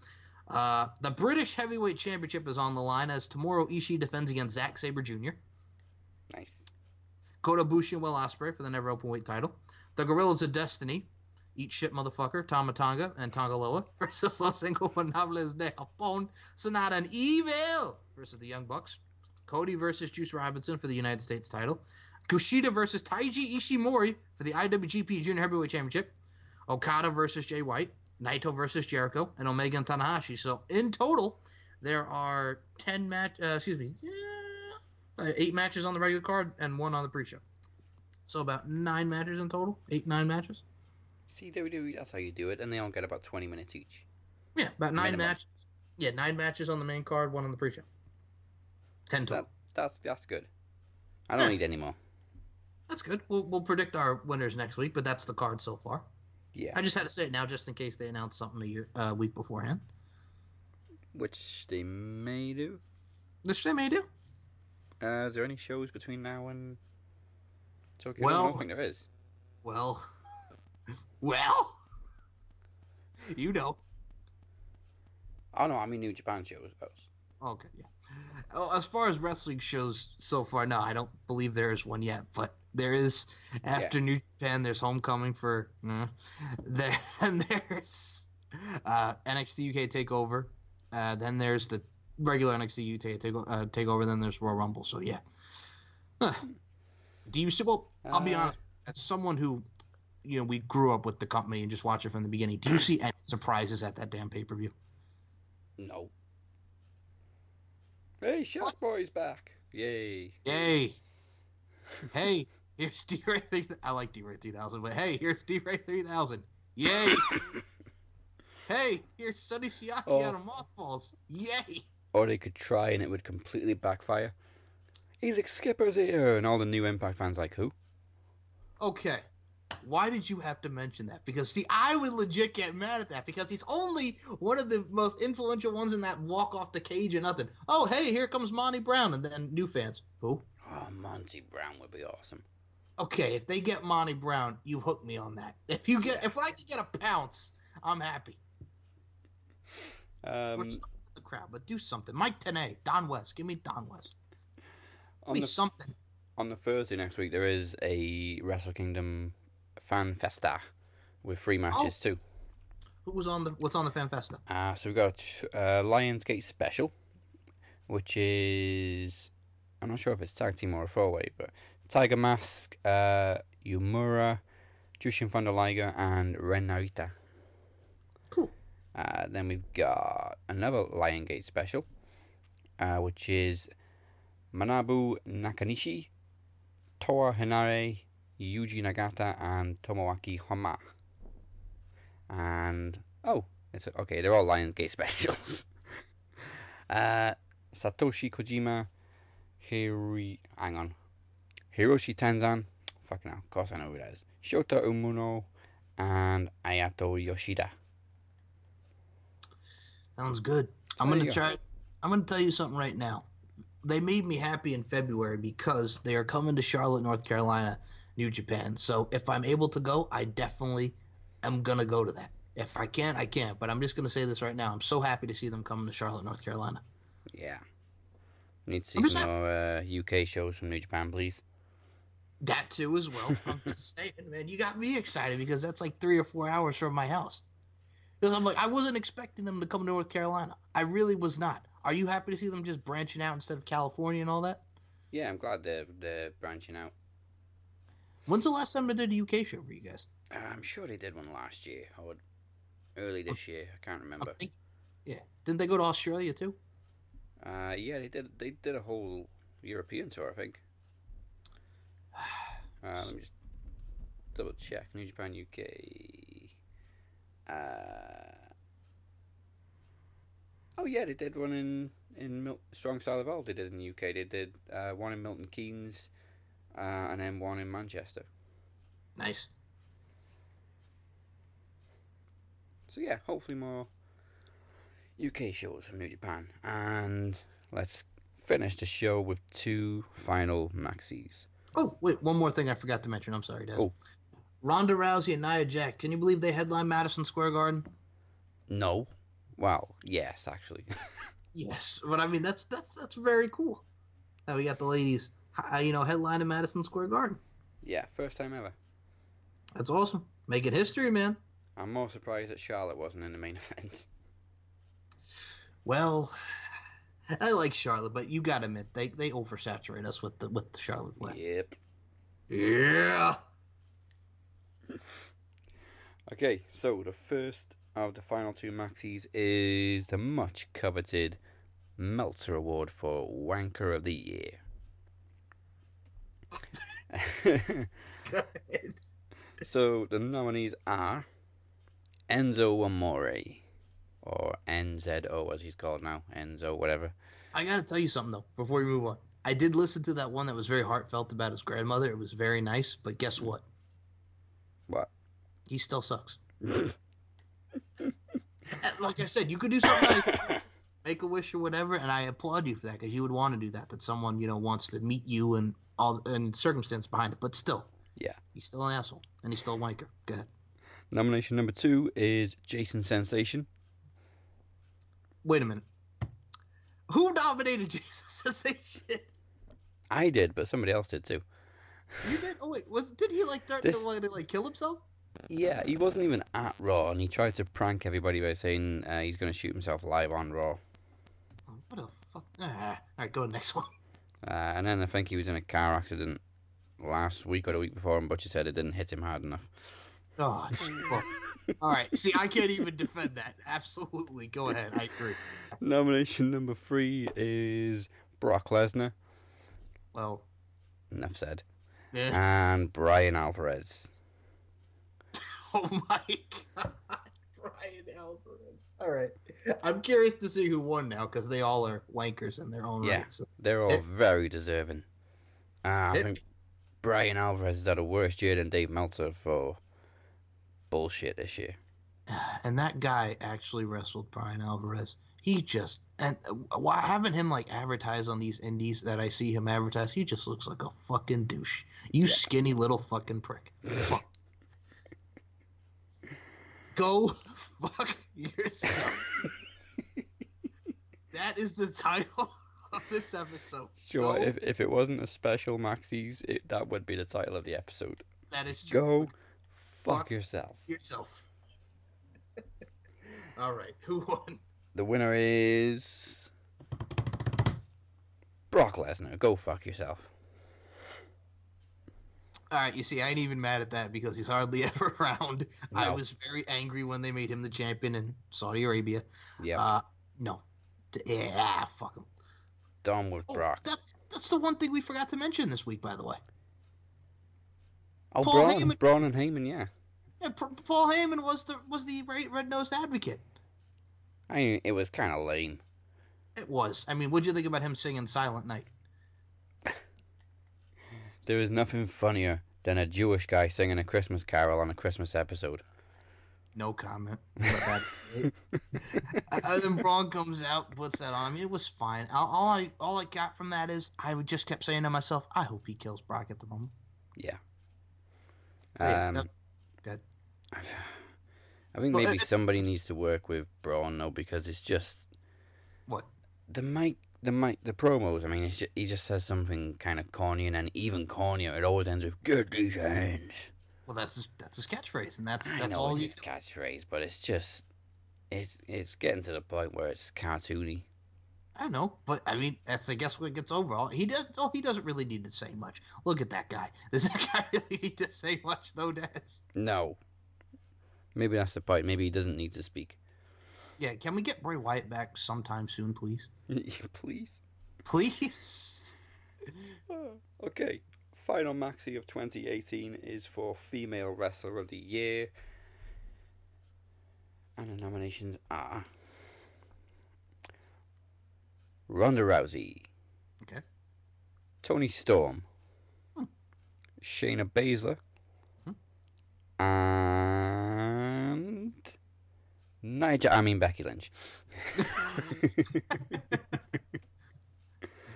Uh, the British Heavyweight Championship is on the line as Tomohiro Ishii defends against Zack Sabre Jr. Nice. Kota Ibushi and Will Ospreay for the never openweight title. The Gorillas of Destiny, Eat Shit Motherfucker, Tama Tonga, and Tanga Loa versus Los Ingobernables de Japón, Sanada and Evil versus the Young Bucks. Cody versus Juice Robinson for the United States title. Kushida versus Taiji Ishimori for the IWGP Junior Heavyweight Championship. Okada versus Jay White. Naito versus Jericho. And Omega and Tanahashi. So in total, there are 10 match, uh, excuse me, yeah, uh, eight matches on the regular card and one on the pre-show. So about nine matches in total. Eight, nine matches. See, WWE, that's how you do it, and they all get about 20 minutes each. Yeah, about nine Minimum. matches. Yeah, nine matches on the main card, one on the pre-show. Ten total. That, that's that's good. I don't Yeah. need any more. That's good. We'll we'll predict our winners next week, but that's the card so far. Yeah. I just had to say it now, just in case they announce something a year, uh, week beforehand. Which they may do. Which they may do. Uh, is there any shows between now and Tokyo? I don't think there is. Well, well, you know. Oh no, I mean New Japan shows. Okay, yeah. Oh, as far as wrestling shows so far, no, I don't believe there is one yet. But there is after New Japan. There's Homecoming for uh, there, and there's uh, NXT UK Takeover. Uh, then there's the regular NXT UK take, uh, Takeover. Then there's Royal Rumble. So yeah. Huh. Do you see? Well, I'll be Uh, honest. As someone who, you know, we grew up with the company and just watch it from the beginning. Do you see any surprises at that damn pay per view? No. Hey, Shark Boy's back! Yay! Yay! hey, here's D Ray 3000. I like D Ray 3000, but hey, here's D Ray 3000. Yay! hey, here's Sonny Siaki Oh. out of Mothballs. Yay! Or they could try and it would completely backfire. Elix Skipper's here, and all the new Impact fans like who? Okay. Why did you have to mention that? Because see, I would legit get mad at that because he's only one of the most influential ones in that walk off the cage and nothing. Oh, hey, here comes Monty Brown, and then new fans. Who? Oh, Monty Brown would be awesome. Okay, if they get Monty Brown, you hook me on that. If you get, if I can get a pounce, I'm happy. Um, the crowd, but do something. Mike Tenay, Don West, give me Don West. Give on me the something. on the Thursday next week, there is a Wrestle Kingdom fan festa with three matches too. Who was on the? What's on the Fan Festa? Uh, so we've got uh, Lionsgate Special, which is I'm not sure if it's tag team or a four way, but Tiger Mask, uh, Yumura, Jushin Thunder Liger, and Ren Narita. Cool. Uh, then we've got another Lion Gate Special, uh, which is Manabu Nakanishi, Toa Henare, Yuji Nagata, and Tomoaki Honma. And oh, it's okay. They're all Lion Gate specials. uh, Satoshi Kojima, Hiri, hang on, Hiroshi Tenzan. Fucking hell, of course I know who that is. Shota Umino, and Ayato Yoshida. Sounds good. I'm There gonna you go. try. I'm gonna tell you something right now. they made me happy in February because they are coming to Charlotte, North Carolina, New Japan. So if I'm able to go, I definitely am gonna go to that. If I can't, I can't. But I'm just gonna say this right now. I'm so happy to see them coming to Charlotte, North Carolina. Yeah. Need to see some more uh, UK shows from New Japan, please. That too, as well. I'm just saying, man, you got me excited because that's like three or four hours from my house. Because I'm like, I wasn't expecting them to come to North Carolina. I really was not. Are you happy to see them just branching out instead of California and all that? Yeah, I'm glad they're, they're branching out. When's the last time they did a UK show for you guys? Uh, I'm sure they did one last year or early this year. I can't remember. I think, yeah. Didn't they go to Australia too? Uh, yeah, they did. They did a whole European tour, I think. Uh, let me just double check. New Japan UK. Uh, oh yeah, they did one in in Mil- Strong Style Evolved. They did in the UK. They did uh, one in Milton Keynes, uh, and then one in Manchester. Nice. So yeah, hopefully more UK shows from New Japan. And let's finish the show with two final maxis. Oh, wait, one more thing I forgot to mention. I'm sorry, Des. Oh. Ronda Rousey and Nia Jack. Can you believe they headline Madison Square Garden? No. Wow. yes, actually. Yes, but I mean that's that's that's very cool. Now we got the ladies, you know, headline in Madison Square Garden. yeah, first time ever. That's awesome. Making history, man. I'm more surprised that Charlotte wasn't in the main event. Well, I like Charlotte, but you gotta admit they they oversaturate us with the with the Charlotte play. Yep. Yeah. Okay, so the first of the final two maxis is the much coveted Meltzer Award for Wanker of the Year. so the nominees are Enzo Amore, or NZO as he's called now, Enzo whatever. I gotta tell you something though before we move on. I did listen to that one that was very heartfelt about his grandmother. It was very nice, but guess mm. what? What? He still sucks. Like I said, you could do something nice, make a wish or whatever, and I applaud you for that because you would want to do that. That someone you know wants to meet you and all and circumstance behind it, but still, Yeah. he's still an asshole and he's still a wanker. Go ahead. Nomination number two is Jason Sensation. Wait a minute. Who nominated Jason Sensation? I did, but somebody else did too. You did? Oh wait, was did he like start This- to like, like kill himself? Yeah, he wasn't even at Raw, and he tried to prank everybody by saying uh, he's going to shoot himself live on Raw. Oh, What a fuck? Ah, all right, go to the next one. Uh, and then I think he was in a car accident last week or the week before, and Butcher said it didn't hit him hard enough. Oh, all right. See, I can't even defend that. Absolutely, go ahead. I agree. Nomination number three is Brock Lesnar. Well, Enough said. yeah. And Bryan Alvarez. Oh my god, Bryan Alvarez. All right, I'm curious to see who won now because they all are wankers in their own Yeah. right. So. They're all It- very deserving. Uh, I It- think Bryan Alvarez has had a worse year than Dave Meltzer for bullshit this year. And that guy actually wrestled Bryan Alvarez. He just and uh, why having him like advertise on these indies that I see him advertise, he just looks like a fucking douche. You Yeah. skinny little fucking prick. Fuck. Go fuck yourself. that is the title of this episode. Sure, Go- if, if it wasn't a special Maxis, it, that would be the title of the episode. that is true. Go fuck yourself. yourself. All right, who won? The winner is Brock Lesnar. Go fuck yourself. All right, you see, I ain't even mad at that because he's hardly ever around. No. I was very angry when they made him the champion in Saudi Arabia. Yeah, Uh, no, yeah, ah, fuck him. done with Oh, Brock. that's that's the one thing we forgot to mention this week, by the way. Oh, Paul Braun, Heyman- Braun and Heyman, yeah. Yeah, Paul Heyman was the was the red nosed advocate. I mean, it was kind of lame. It was. I mean, what'd you think about him singing Silent Night? There is nothing funnier than a Jewish guy singing a Christmas carol on a Christmas episode. No comment. That, and then Braun comes out, puts that on. I mean, it was fine. All, all I all I got from that is I just kept saying to myself, I hope he kills Brock at the moment. Yeah. Um, no- I think Well, maybe it- somebody needs to work with Braun though because it's just What? the mic, the mic, the promos. I mean, it's just, he just says something kind of corny, and then even cornier. It always ends with "Get these hands." Well, that's his, that's his catchface, and that's I that's all his catchphrase, but it's just, it's it's getting to the point where it's cartoony. I know, but I mean, that's I guess what gets over. All he does, oh, he doesn't really need to say much. Look at that guy. Does that guy really need to say much, though, Daz? No. Maybe that's the point. Maybe he doesn't need to speak. Yeah, can we get Bray Wyatt back sometime soon, please? Please. Please. Uh, okay. Final maxi of 2018 is for Female Wrestler of the Year. And the nominations are Ronda Rousey. Okay. Toni Storm. Hmm. Shayna Baszler. And Nigel, I mean Becky Lynch.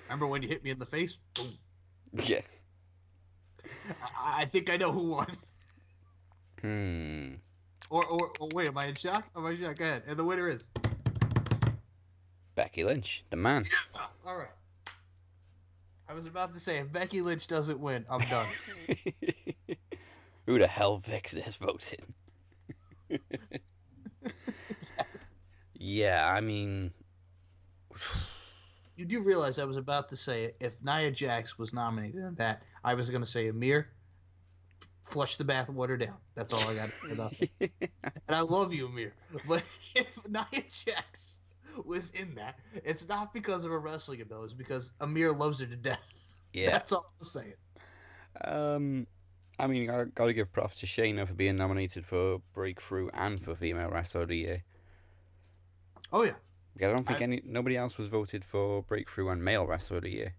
Remember when you hit me in the face? Boom. yeah. I, I think I know who won. Hmm. Or, or, or wait, am I in shock? Am I in shock? Go ahead. And the winner is. Becky Lynch, the man. All right. I was about to say, if Becky Lynch doesn't win, I'm done. Who the hell fixed this voting? yeah, I mean, you do realize I was about to say if Nia Jax was nominated in that, I was going to say Amir, flush the bathwater down. That's all I got about. And I love you, Amir. But if Nia Jax was in that, it's not because of her wrestling ability, it's because Amir loves her to death. yeah. That's all I'm saying. Um, I mean, I gotta give props to Shayna for being nominated for Breakthrough and for Female Wrestler of the Year. Oh, yeah. Yeah, I don't think I- any nobody else was voted for Breakthrough and Male Wrestler of the Year.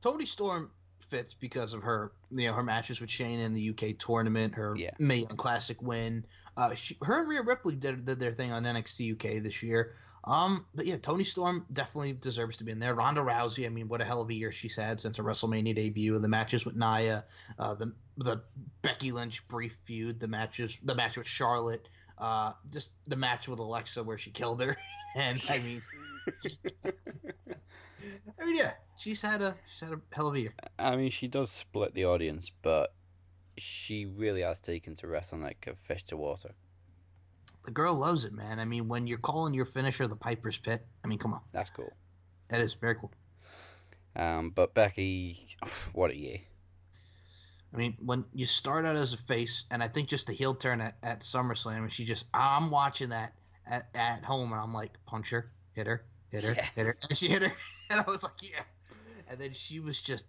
Toni Storm fits because of her, you know, her matches with Shane in the UK tournament, her Yeah. Mae Young Classic win. Uh, she, her and Rhea Ripley did, did their thing on NXT UK this year. Um, but yeah, Toni Storm definitely deserves to be in there. Ronda Rousey, I mean, what a hell of a year she's had since her WrestleMania debut. The matches with Nia, uh, the the Becky Lynch brief feud, the matches, the match with Charlotte, uh, just the match with Alexa where she killed her, and I mean. I mean, yeah, she's had a she's had a hell of a year. I mean, she does split the audience, but she really has taken to wrestling like a fish to water. The girl loves it, man. I mean, when you're calling your finisher the Piper's Pit, I mean, come on, That's cool. that is very cool. Um, but Becky, what a year. I mean, when you start out as a face, and I think just the heel turn at, at SummerSlam, and she just, I'm watching that at, at home, and I'm like, punch her, hit her, hit her, Yeah. hit her, and she hit her, and I was like, yeah. And then she was just,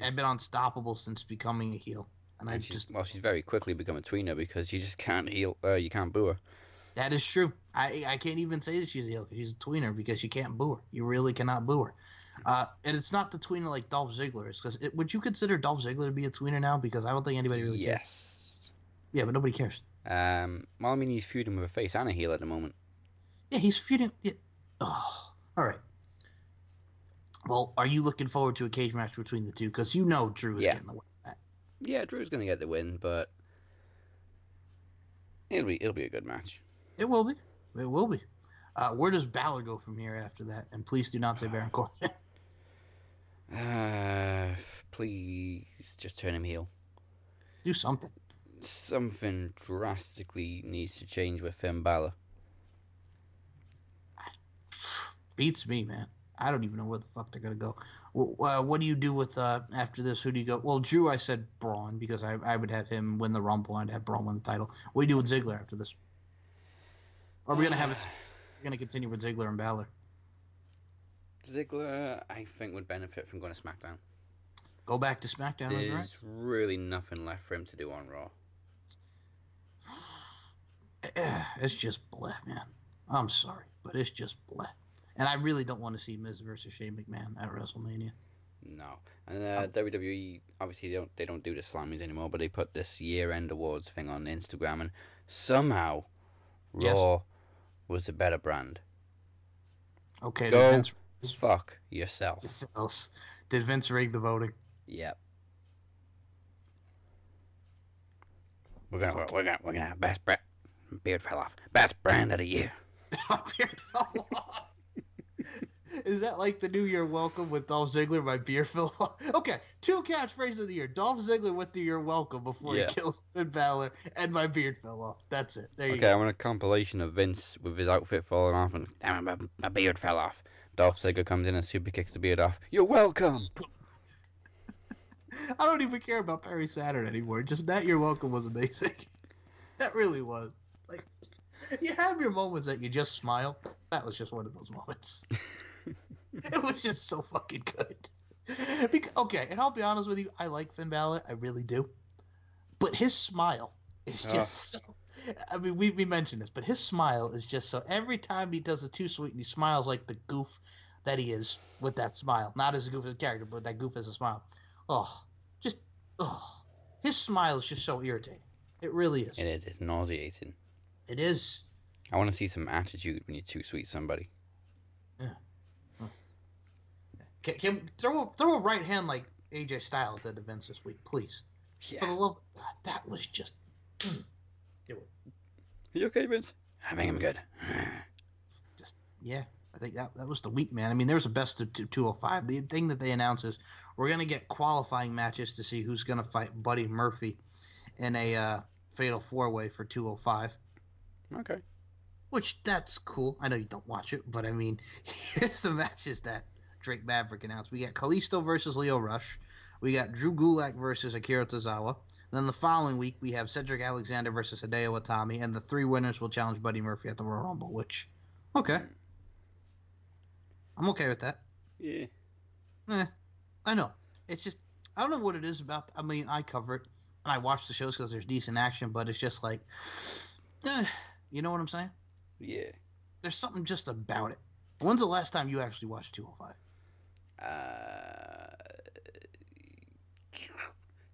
had been unstoppable since becoming a heel, and I And she's, just, well, she's very quickly become a tweener because you just can't heal. Uh, you can't boo her. that is true. I I can't even say that she's a heel. she's a tweener because you can't boo her. You really cannot boo her. Uh, and it's not the tweener like Dolph Ziggler is, because would you consider Dolph Ziggler to be a tweener now? Because I don't think anybody really cares. yes. Yeah, but nobody cares. Um, well, I mean, he's feuding with a face and a heel at the moment. Yeah, he's feuding. Yeah. Oh, all right. Well, are you looking forward to a cage match between the two? Because you know Drew is Yeah. getting the win. Yeah, Drew's gonna get the win, but it'll be it'll be a good match. It will be. It will be. Uh, where does Balor go from here after that? And please do not say Baron Corbin. Uh, please just turn him heel. do something. Something drastically needs to change with Finn Balor. Beats me, man. I don't even know where the fuck they're gonna go. Uh, what do you do with uh, after this? Who do you go? Well, Drew, I said Braun because I, I would have him win the Rumble and I'd have Braun win the title. What do you do with Ziggler after this? Are we gonna have it? We're gonna continue with Ziggler and Balor. Ziggler, I think, would benefit from going to SmackDown. Go back to SmackDown, There's right? really nothing left for him to do on Raw. It's just bleh, man. I'm sorry, but it's just bleh. And I really don't want to see Miz versus Shane McMahon at WrestleMania. No, and uh, WWE obviously they don't they don't do the Slammies anymore, but they put this year-end awards thing on Instagram, and somehow Yes. Raw was the better brand. Okay, Go Vince, fuck yourself. did Vince rig the voting? Yep. We're gonna we're gonna we're gonna have best bre- beard fell off. Best brand of the year. Beard fell off. Is that like the New Year welcome with Dolph Ziggler? My beard fell off. Okay, two catchphrases of the year: Dolph Ziggler with the year welcome before Yeah. he kills Finn Balor, and my beard fell off. That's it. There you Okay, go. I want a compilation of Vince with his outfit falling off and damn my, my beard fell off. Dolph Ziggler comes in and super kicks the beard off. You're welcome. I don't even care about Perry Saturn anymore. Just that your welcome was amazing. that really was. Like, you have your moments that you just smile. That was just one of those moments. it was just so fucking good. Because, okay, and I'll be honest with you, I like Finn Balor, I really do. But his smile is just so. I mean, we, we mentioned this, but his smile is just so. Every time he does a too sweet and he smiles like the goof that he is with that smile. Not as a goof as a character, but that goof as a smile. Oh, just oh, his smile is just so irritating. It really is. It is. It's nauseating. It is. I want to see some attitude when you're too sweet somebody. Can, can throw a, throw a right hand like AJ Styles did to Vince this week, please. Yeah. For the love, God, that was just. mm, Do it. Are you okay, Vince? I think I'm good. Just yeah, I think that that was the week, man. I mean, there was a best of two, 205. The thing that they announced is we're gonna get qualifying matches to see who's gonna fight Buddy Murphy in a uh, fatal four way for 205. Okay. Which that's cool. I know you don't watch it, but I mean, here's the matches that Drake Maverick announced. We got Kalisto versus Lio Rush. We got Drew Gulak versus Akira Tozawa. Then the following week we have Cedric Alexander versus Hideo Itami, and the three winners will challenge Buddy Murphy at the Royal Rumble. Which, okay, I'm okay with that. Yeah. Eh, I know. It's just I don't know what it is about. I mean, I cover it and I watch the shows because there's decent action, but it's just like, eh, you know what I'm saying? Yeah. There's something just about it. When's the last time you actually watched 205? Uh,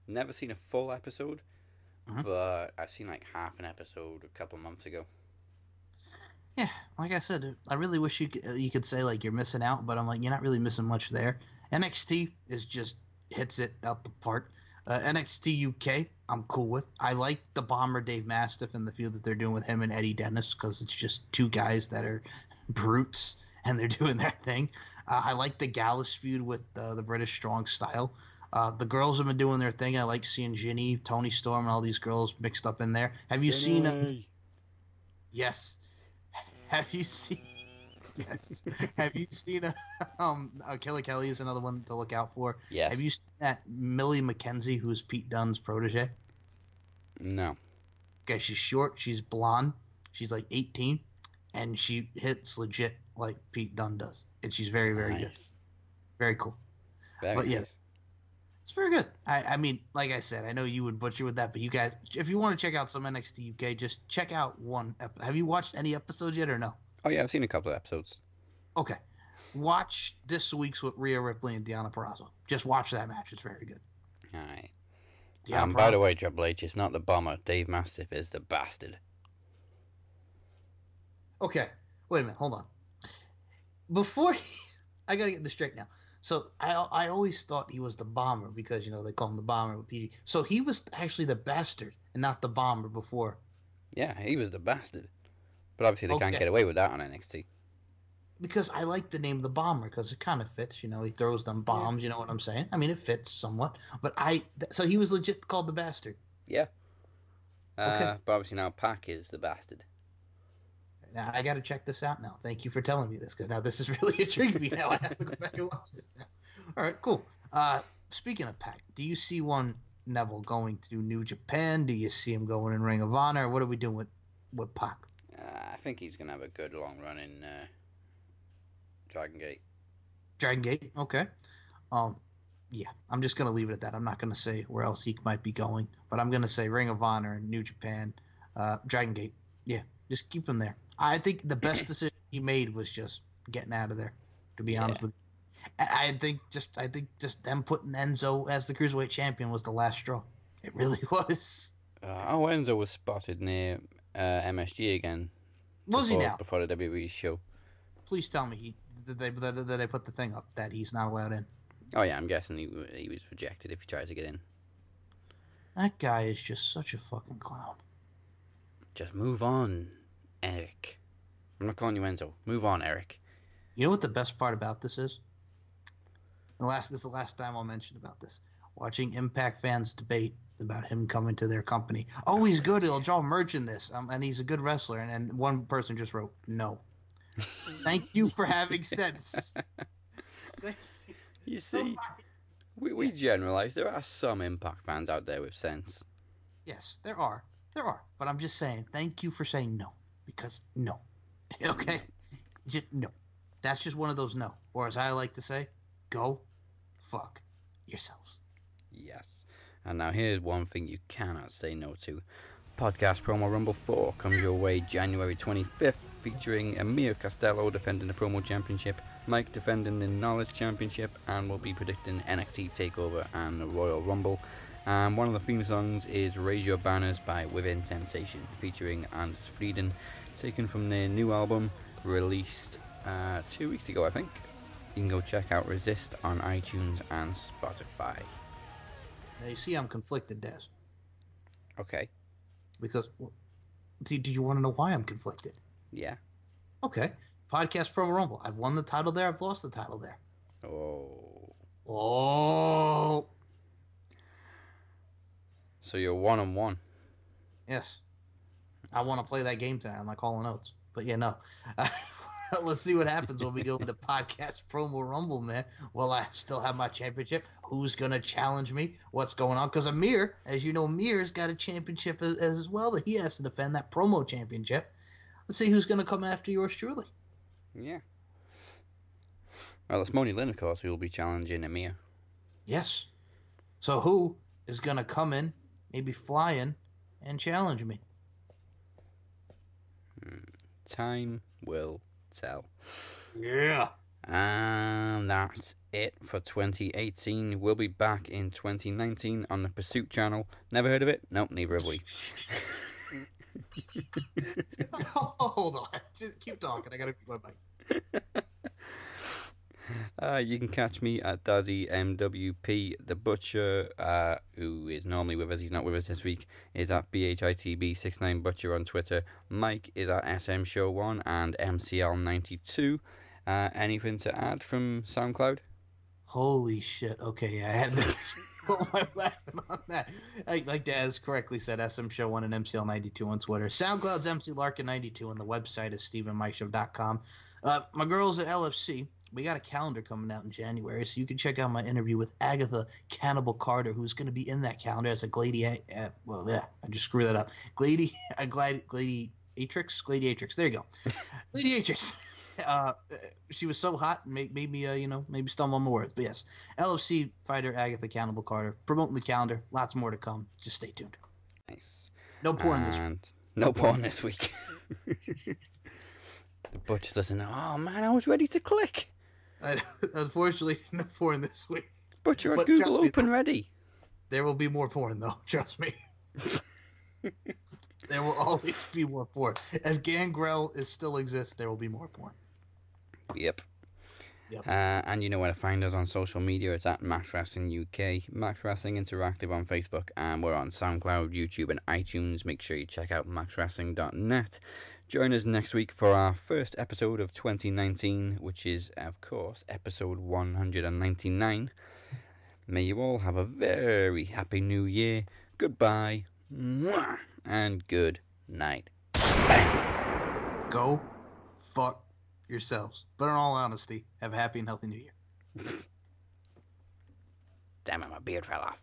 never seen a full episode, Mhm. but I've seen like half an episode a couple months ago. Yeah, like I said, I really wish you could, you could say like you're missing out, but I'm like you're not really missing much there. NXT is just hits it out the park. Uh, NXT UK, I'm cool with. I like the Bomber Dave Mastiff and the feud that they're doing with him and Eddie Dennis because it's just two guys that are brutes and they're doing their thing. Uh, I like the Gallus feud with uh, the British Strong Style. Uh, the girls have been doing their thing. I like seeing Jinny, Toni Storm, and all these girls mixed up in there. Have you seen? Uh, Yes. Have you seen? Yes. Have you seen? Uh, um, uh, Killer Kelly is another one to look out for. Yes. Have you seen that Millie McKenzie, who's Pete Dunne's protege? No. Okay, she's short. She's blonde. She's like 18, and she hits legit like Pete Dunne does. And she's very, very good. Very cool. Very But yeah, nice. It's very good. I, I mean, like I said, I know you would butcher with that, but you guys, if you want to check out some NXT UK, just check out one. Ep- Have you watched any episodes yet or no? Oh yeah, I've seen a couple of episodes. Okay. Watch this week's with Rhea Ripley and Deonna Purrazzo. Just watch that match. It's very good. Aye. Deonna Um, by the way, Triple H, it's not the bomber. Dave Mastiff is the bastard. Okay. Wait a minute. Hold on. Before he, I gotta get this straight now. So I I always thought he was the bomber because you know they call him the bomber with PD. So he was actually the bastard and not the bomber before. Yeah, he was the bastard. But obviously they can't get away with that on NXT. Because I like the name the bomber because it kind of fits. You know, he throws them bombs. You know what I'm saying? I mean, it fits somewhat. But I th- so he was legit called the bastard. Yeah. Uh, Okay. But obviously now Pac is the bastard. Now I got to check this out now. Thank you for telling me this because now this is really intriguing me. Now I have to go back and watch this now. All right, cool. Uh, speaking of Pac, do you see one Neville going to New Japan? Do you see him going in Ring of Honor? What are we doing with with Pac? Uh, I think he's gonna have a good long run in uh, Dragon Gate. Dragon Gate, okay. Um, yeah, I'm just gonna leave it at that. I'm not gonna say where else he might be going, but I'm gonna say Ring of Honor and New Japan, uh, Dragon Gate. Yeah, just keep him there. I think the best decision he made was just getting out of there. To be honest Yeah. with you, I think just I think just them putting Enzo as the cruiserweight champion was the last straw. It really was. Uh, oh, Enzo was spotted near uh, MSG again Was he before, now? before the WWE show. Please tell me he they did they- they put the thing up that he's not allowed in. Oh yeah, I'm guessing he he was rejected if he tried to get in. That guy is just such a fucking clown. Just move on, Eric. I'm not calling you Enzo. Move on, Eric. You know what the best part about this is? The last this is the last time I'll mention about this. Watching Impact fans debate about him coming to their company. Oh, he's good. He'll draw merch in this, um, and he's a good wrestler. And, and one person just wrote, "No." Thank you for having sense. You. See, we, we generalize. There are some Impact fans out there with sense. Yes, there are. There are. But I'm just saying, thank you for saying no. Because no. okay? Just no. That's just one of those no. Or as I like to say, go fuck yourselves. Yes. And now here's one thing you cannot say no to. Podcast Promo Rumble 4 comes your way January 25th, featuring Amir Costello defending the Promo Championship, Mike defending the Knowledge Championship, and we'll be predicting NXT TakeOver and the Royal Rumble. And one of the theme songs is Raise Your Banners by Within Temptation, featuring Anders Fridén, taken from their new album released uh, two weeks ago, I think. You can go check out Resist on iTunes and Spotify. Now you see I'm conflicted, Des. Okay. Because well, see, do you want to know why I'm conflicted? Yeah. Okay. Podcast Promo Rumble. I've won the title there, I've lost the title there. Oh. Oh So you're one on one. yes. I want to play that game tonight. I'm not calling notes. But yeah, no. Let's see what happens when we go into the podcast promo rumble, man. Will I still have my championship? Who's gonna challenge me? What's going on? Because Amir, as you know, Amir's got a championship as, as well that he has to defend that promo championship. Let's see who's gonna come after yours truly. Yeah. Well, it's Moni Lynn, of course, who will be challenging Amir. Yes. So who is gonna come in, maybe fly in, and challenge me? Hmm, time will tell. Yeah. And that's it for 2018. We'll be back in 2019 on the Pursuit channel. Never heard of it? Nope, neither have we. Hold on. Just keep talking. I gotta keep my mic. Uh, you can catch me at Dazzy MWP. The Butcher, uh, who is normally with us, he's not with us this week, is at BHITB69 Butcher on Twitter. Mike is at SM Show 1 and MCL92. Uh, anything to add from SoundCloud? Holy shit. Okay, I had to I laughing on that? Like, like Daz correctly said, SM Show 1 and MCL92 on Twitter. SoundCloud's MC Larkin92 and the website is StephenMikeShow.com. Uh, my girls at LFC, we got a calendar coming out in January, so you can check out my interview with Agatha Cannibal Carter, who's going to be in that calendar as a gladi. Uh, well, yeah, I just screwed that up. Gladi, a glad, gladiatrix, gladiatrix. There you go, gladiatrix. Uh, she was so hot, made, made me, uh, you know, maybe stumble on my words. But yes, LFC fighter Agatha Cannibal Carter promoting the calendar. Lots more to come. Just stay tuned. Nice. No porn this And no porn this week. the Butcher's listening. Oh man, I was ready to click. I, unfortunately, no porn this week. Butcher had But Google trust me, open ready. There will be more porn, though. Trust me. there will always be more porn. If Gangrel is still exists, there will be more porn. Yep. Yep. Uh, and you know where to find us on social media. It's at Max Wrestling UK, Max Wrestling Interactive on Facebook, and we're on SoundCloud, YouTube, and iTunes. Make sure you check out maxwrestling.net. Join us next week for our first episode of 2019, which is, of course, episode 199. May you all have a very happy new year. Goodbye, mwah, and good night. Go fuck yourselves. But in all honesty, have a happy and healthy new year. Damn it, my beard fell off.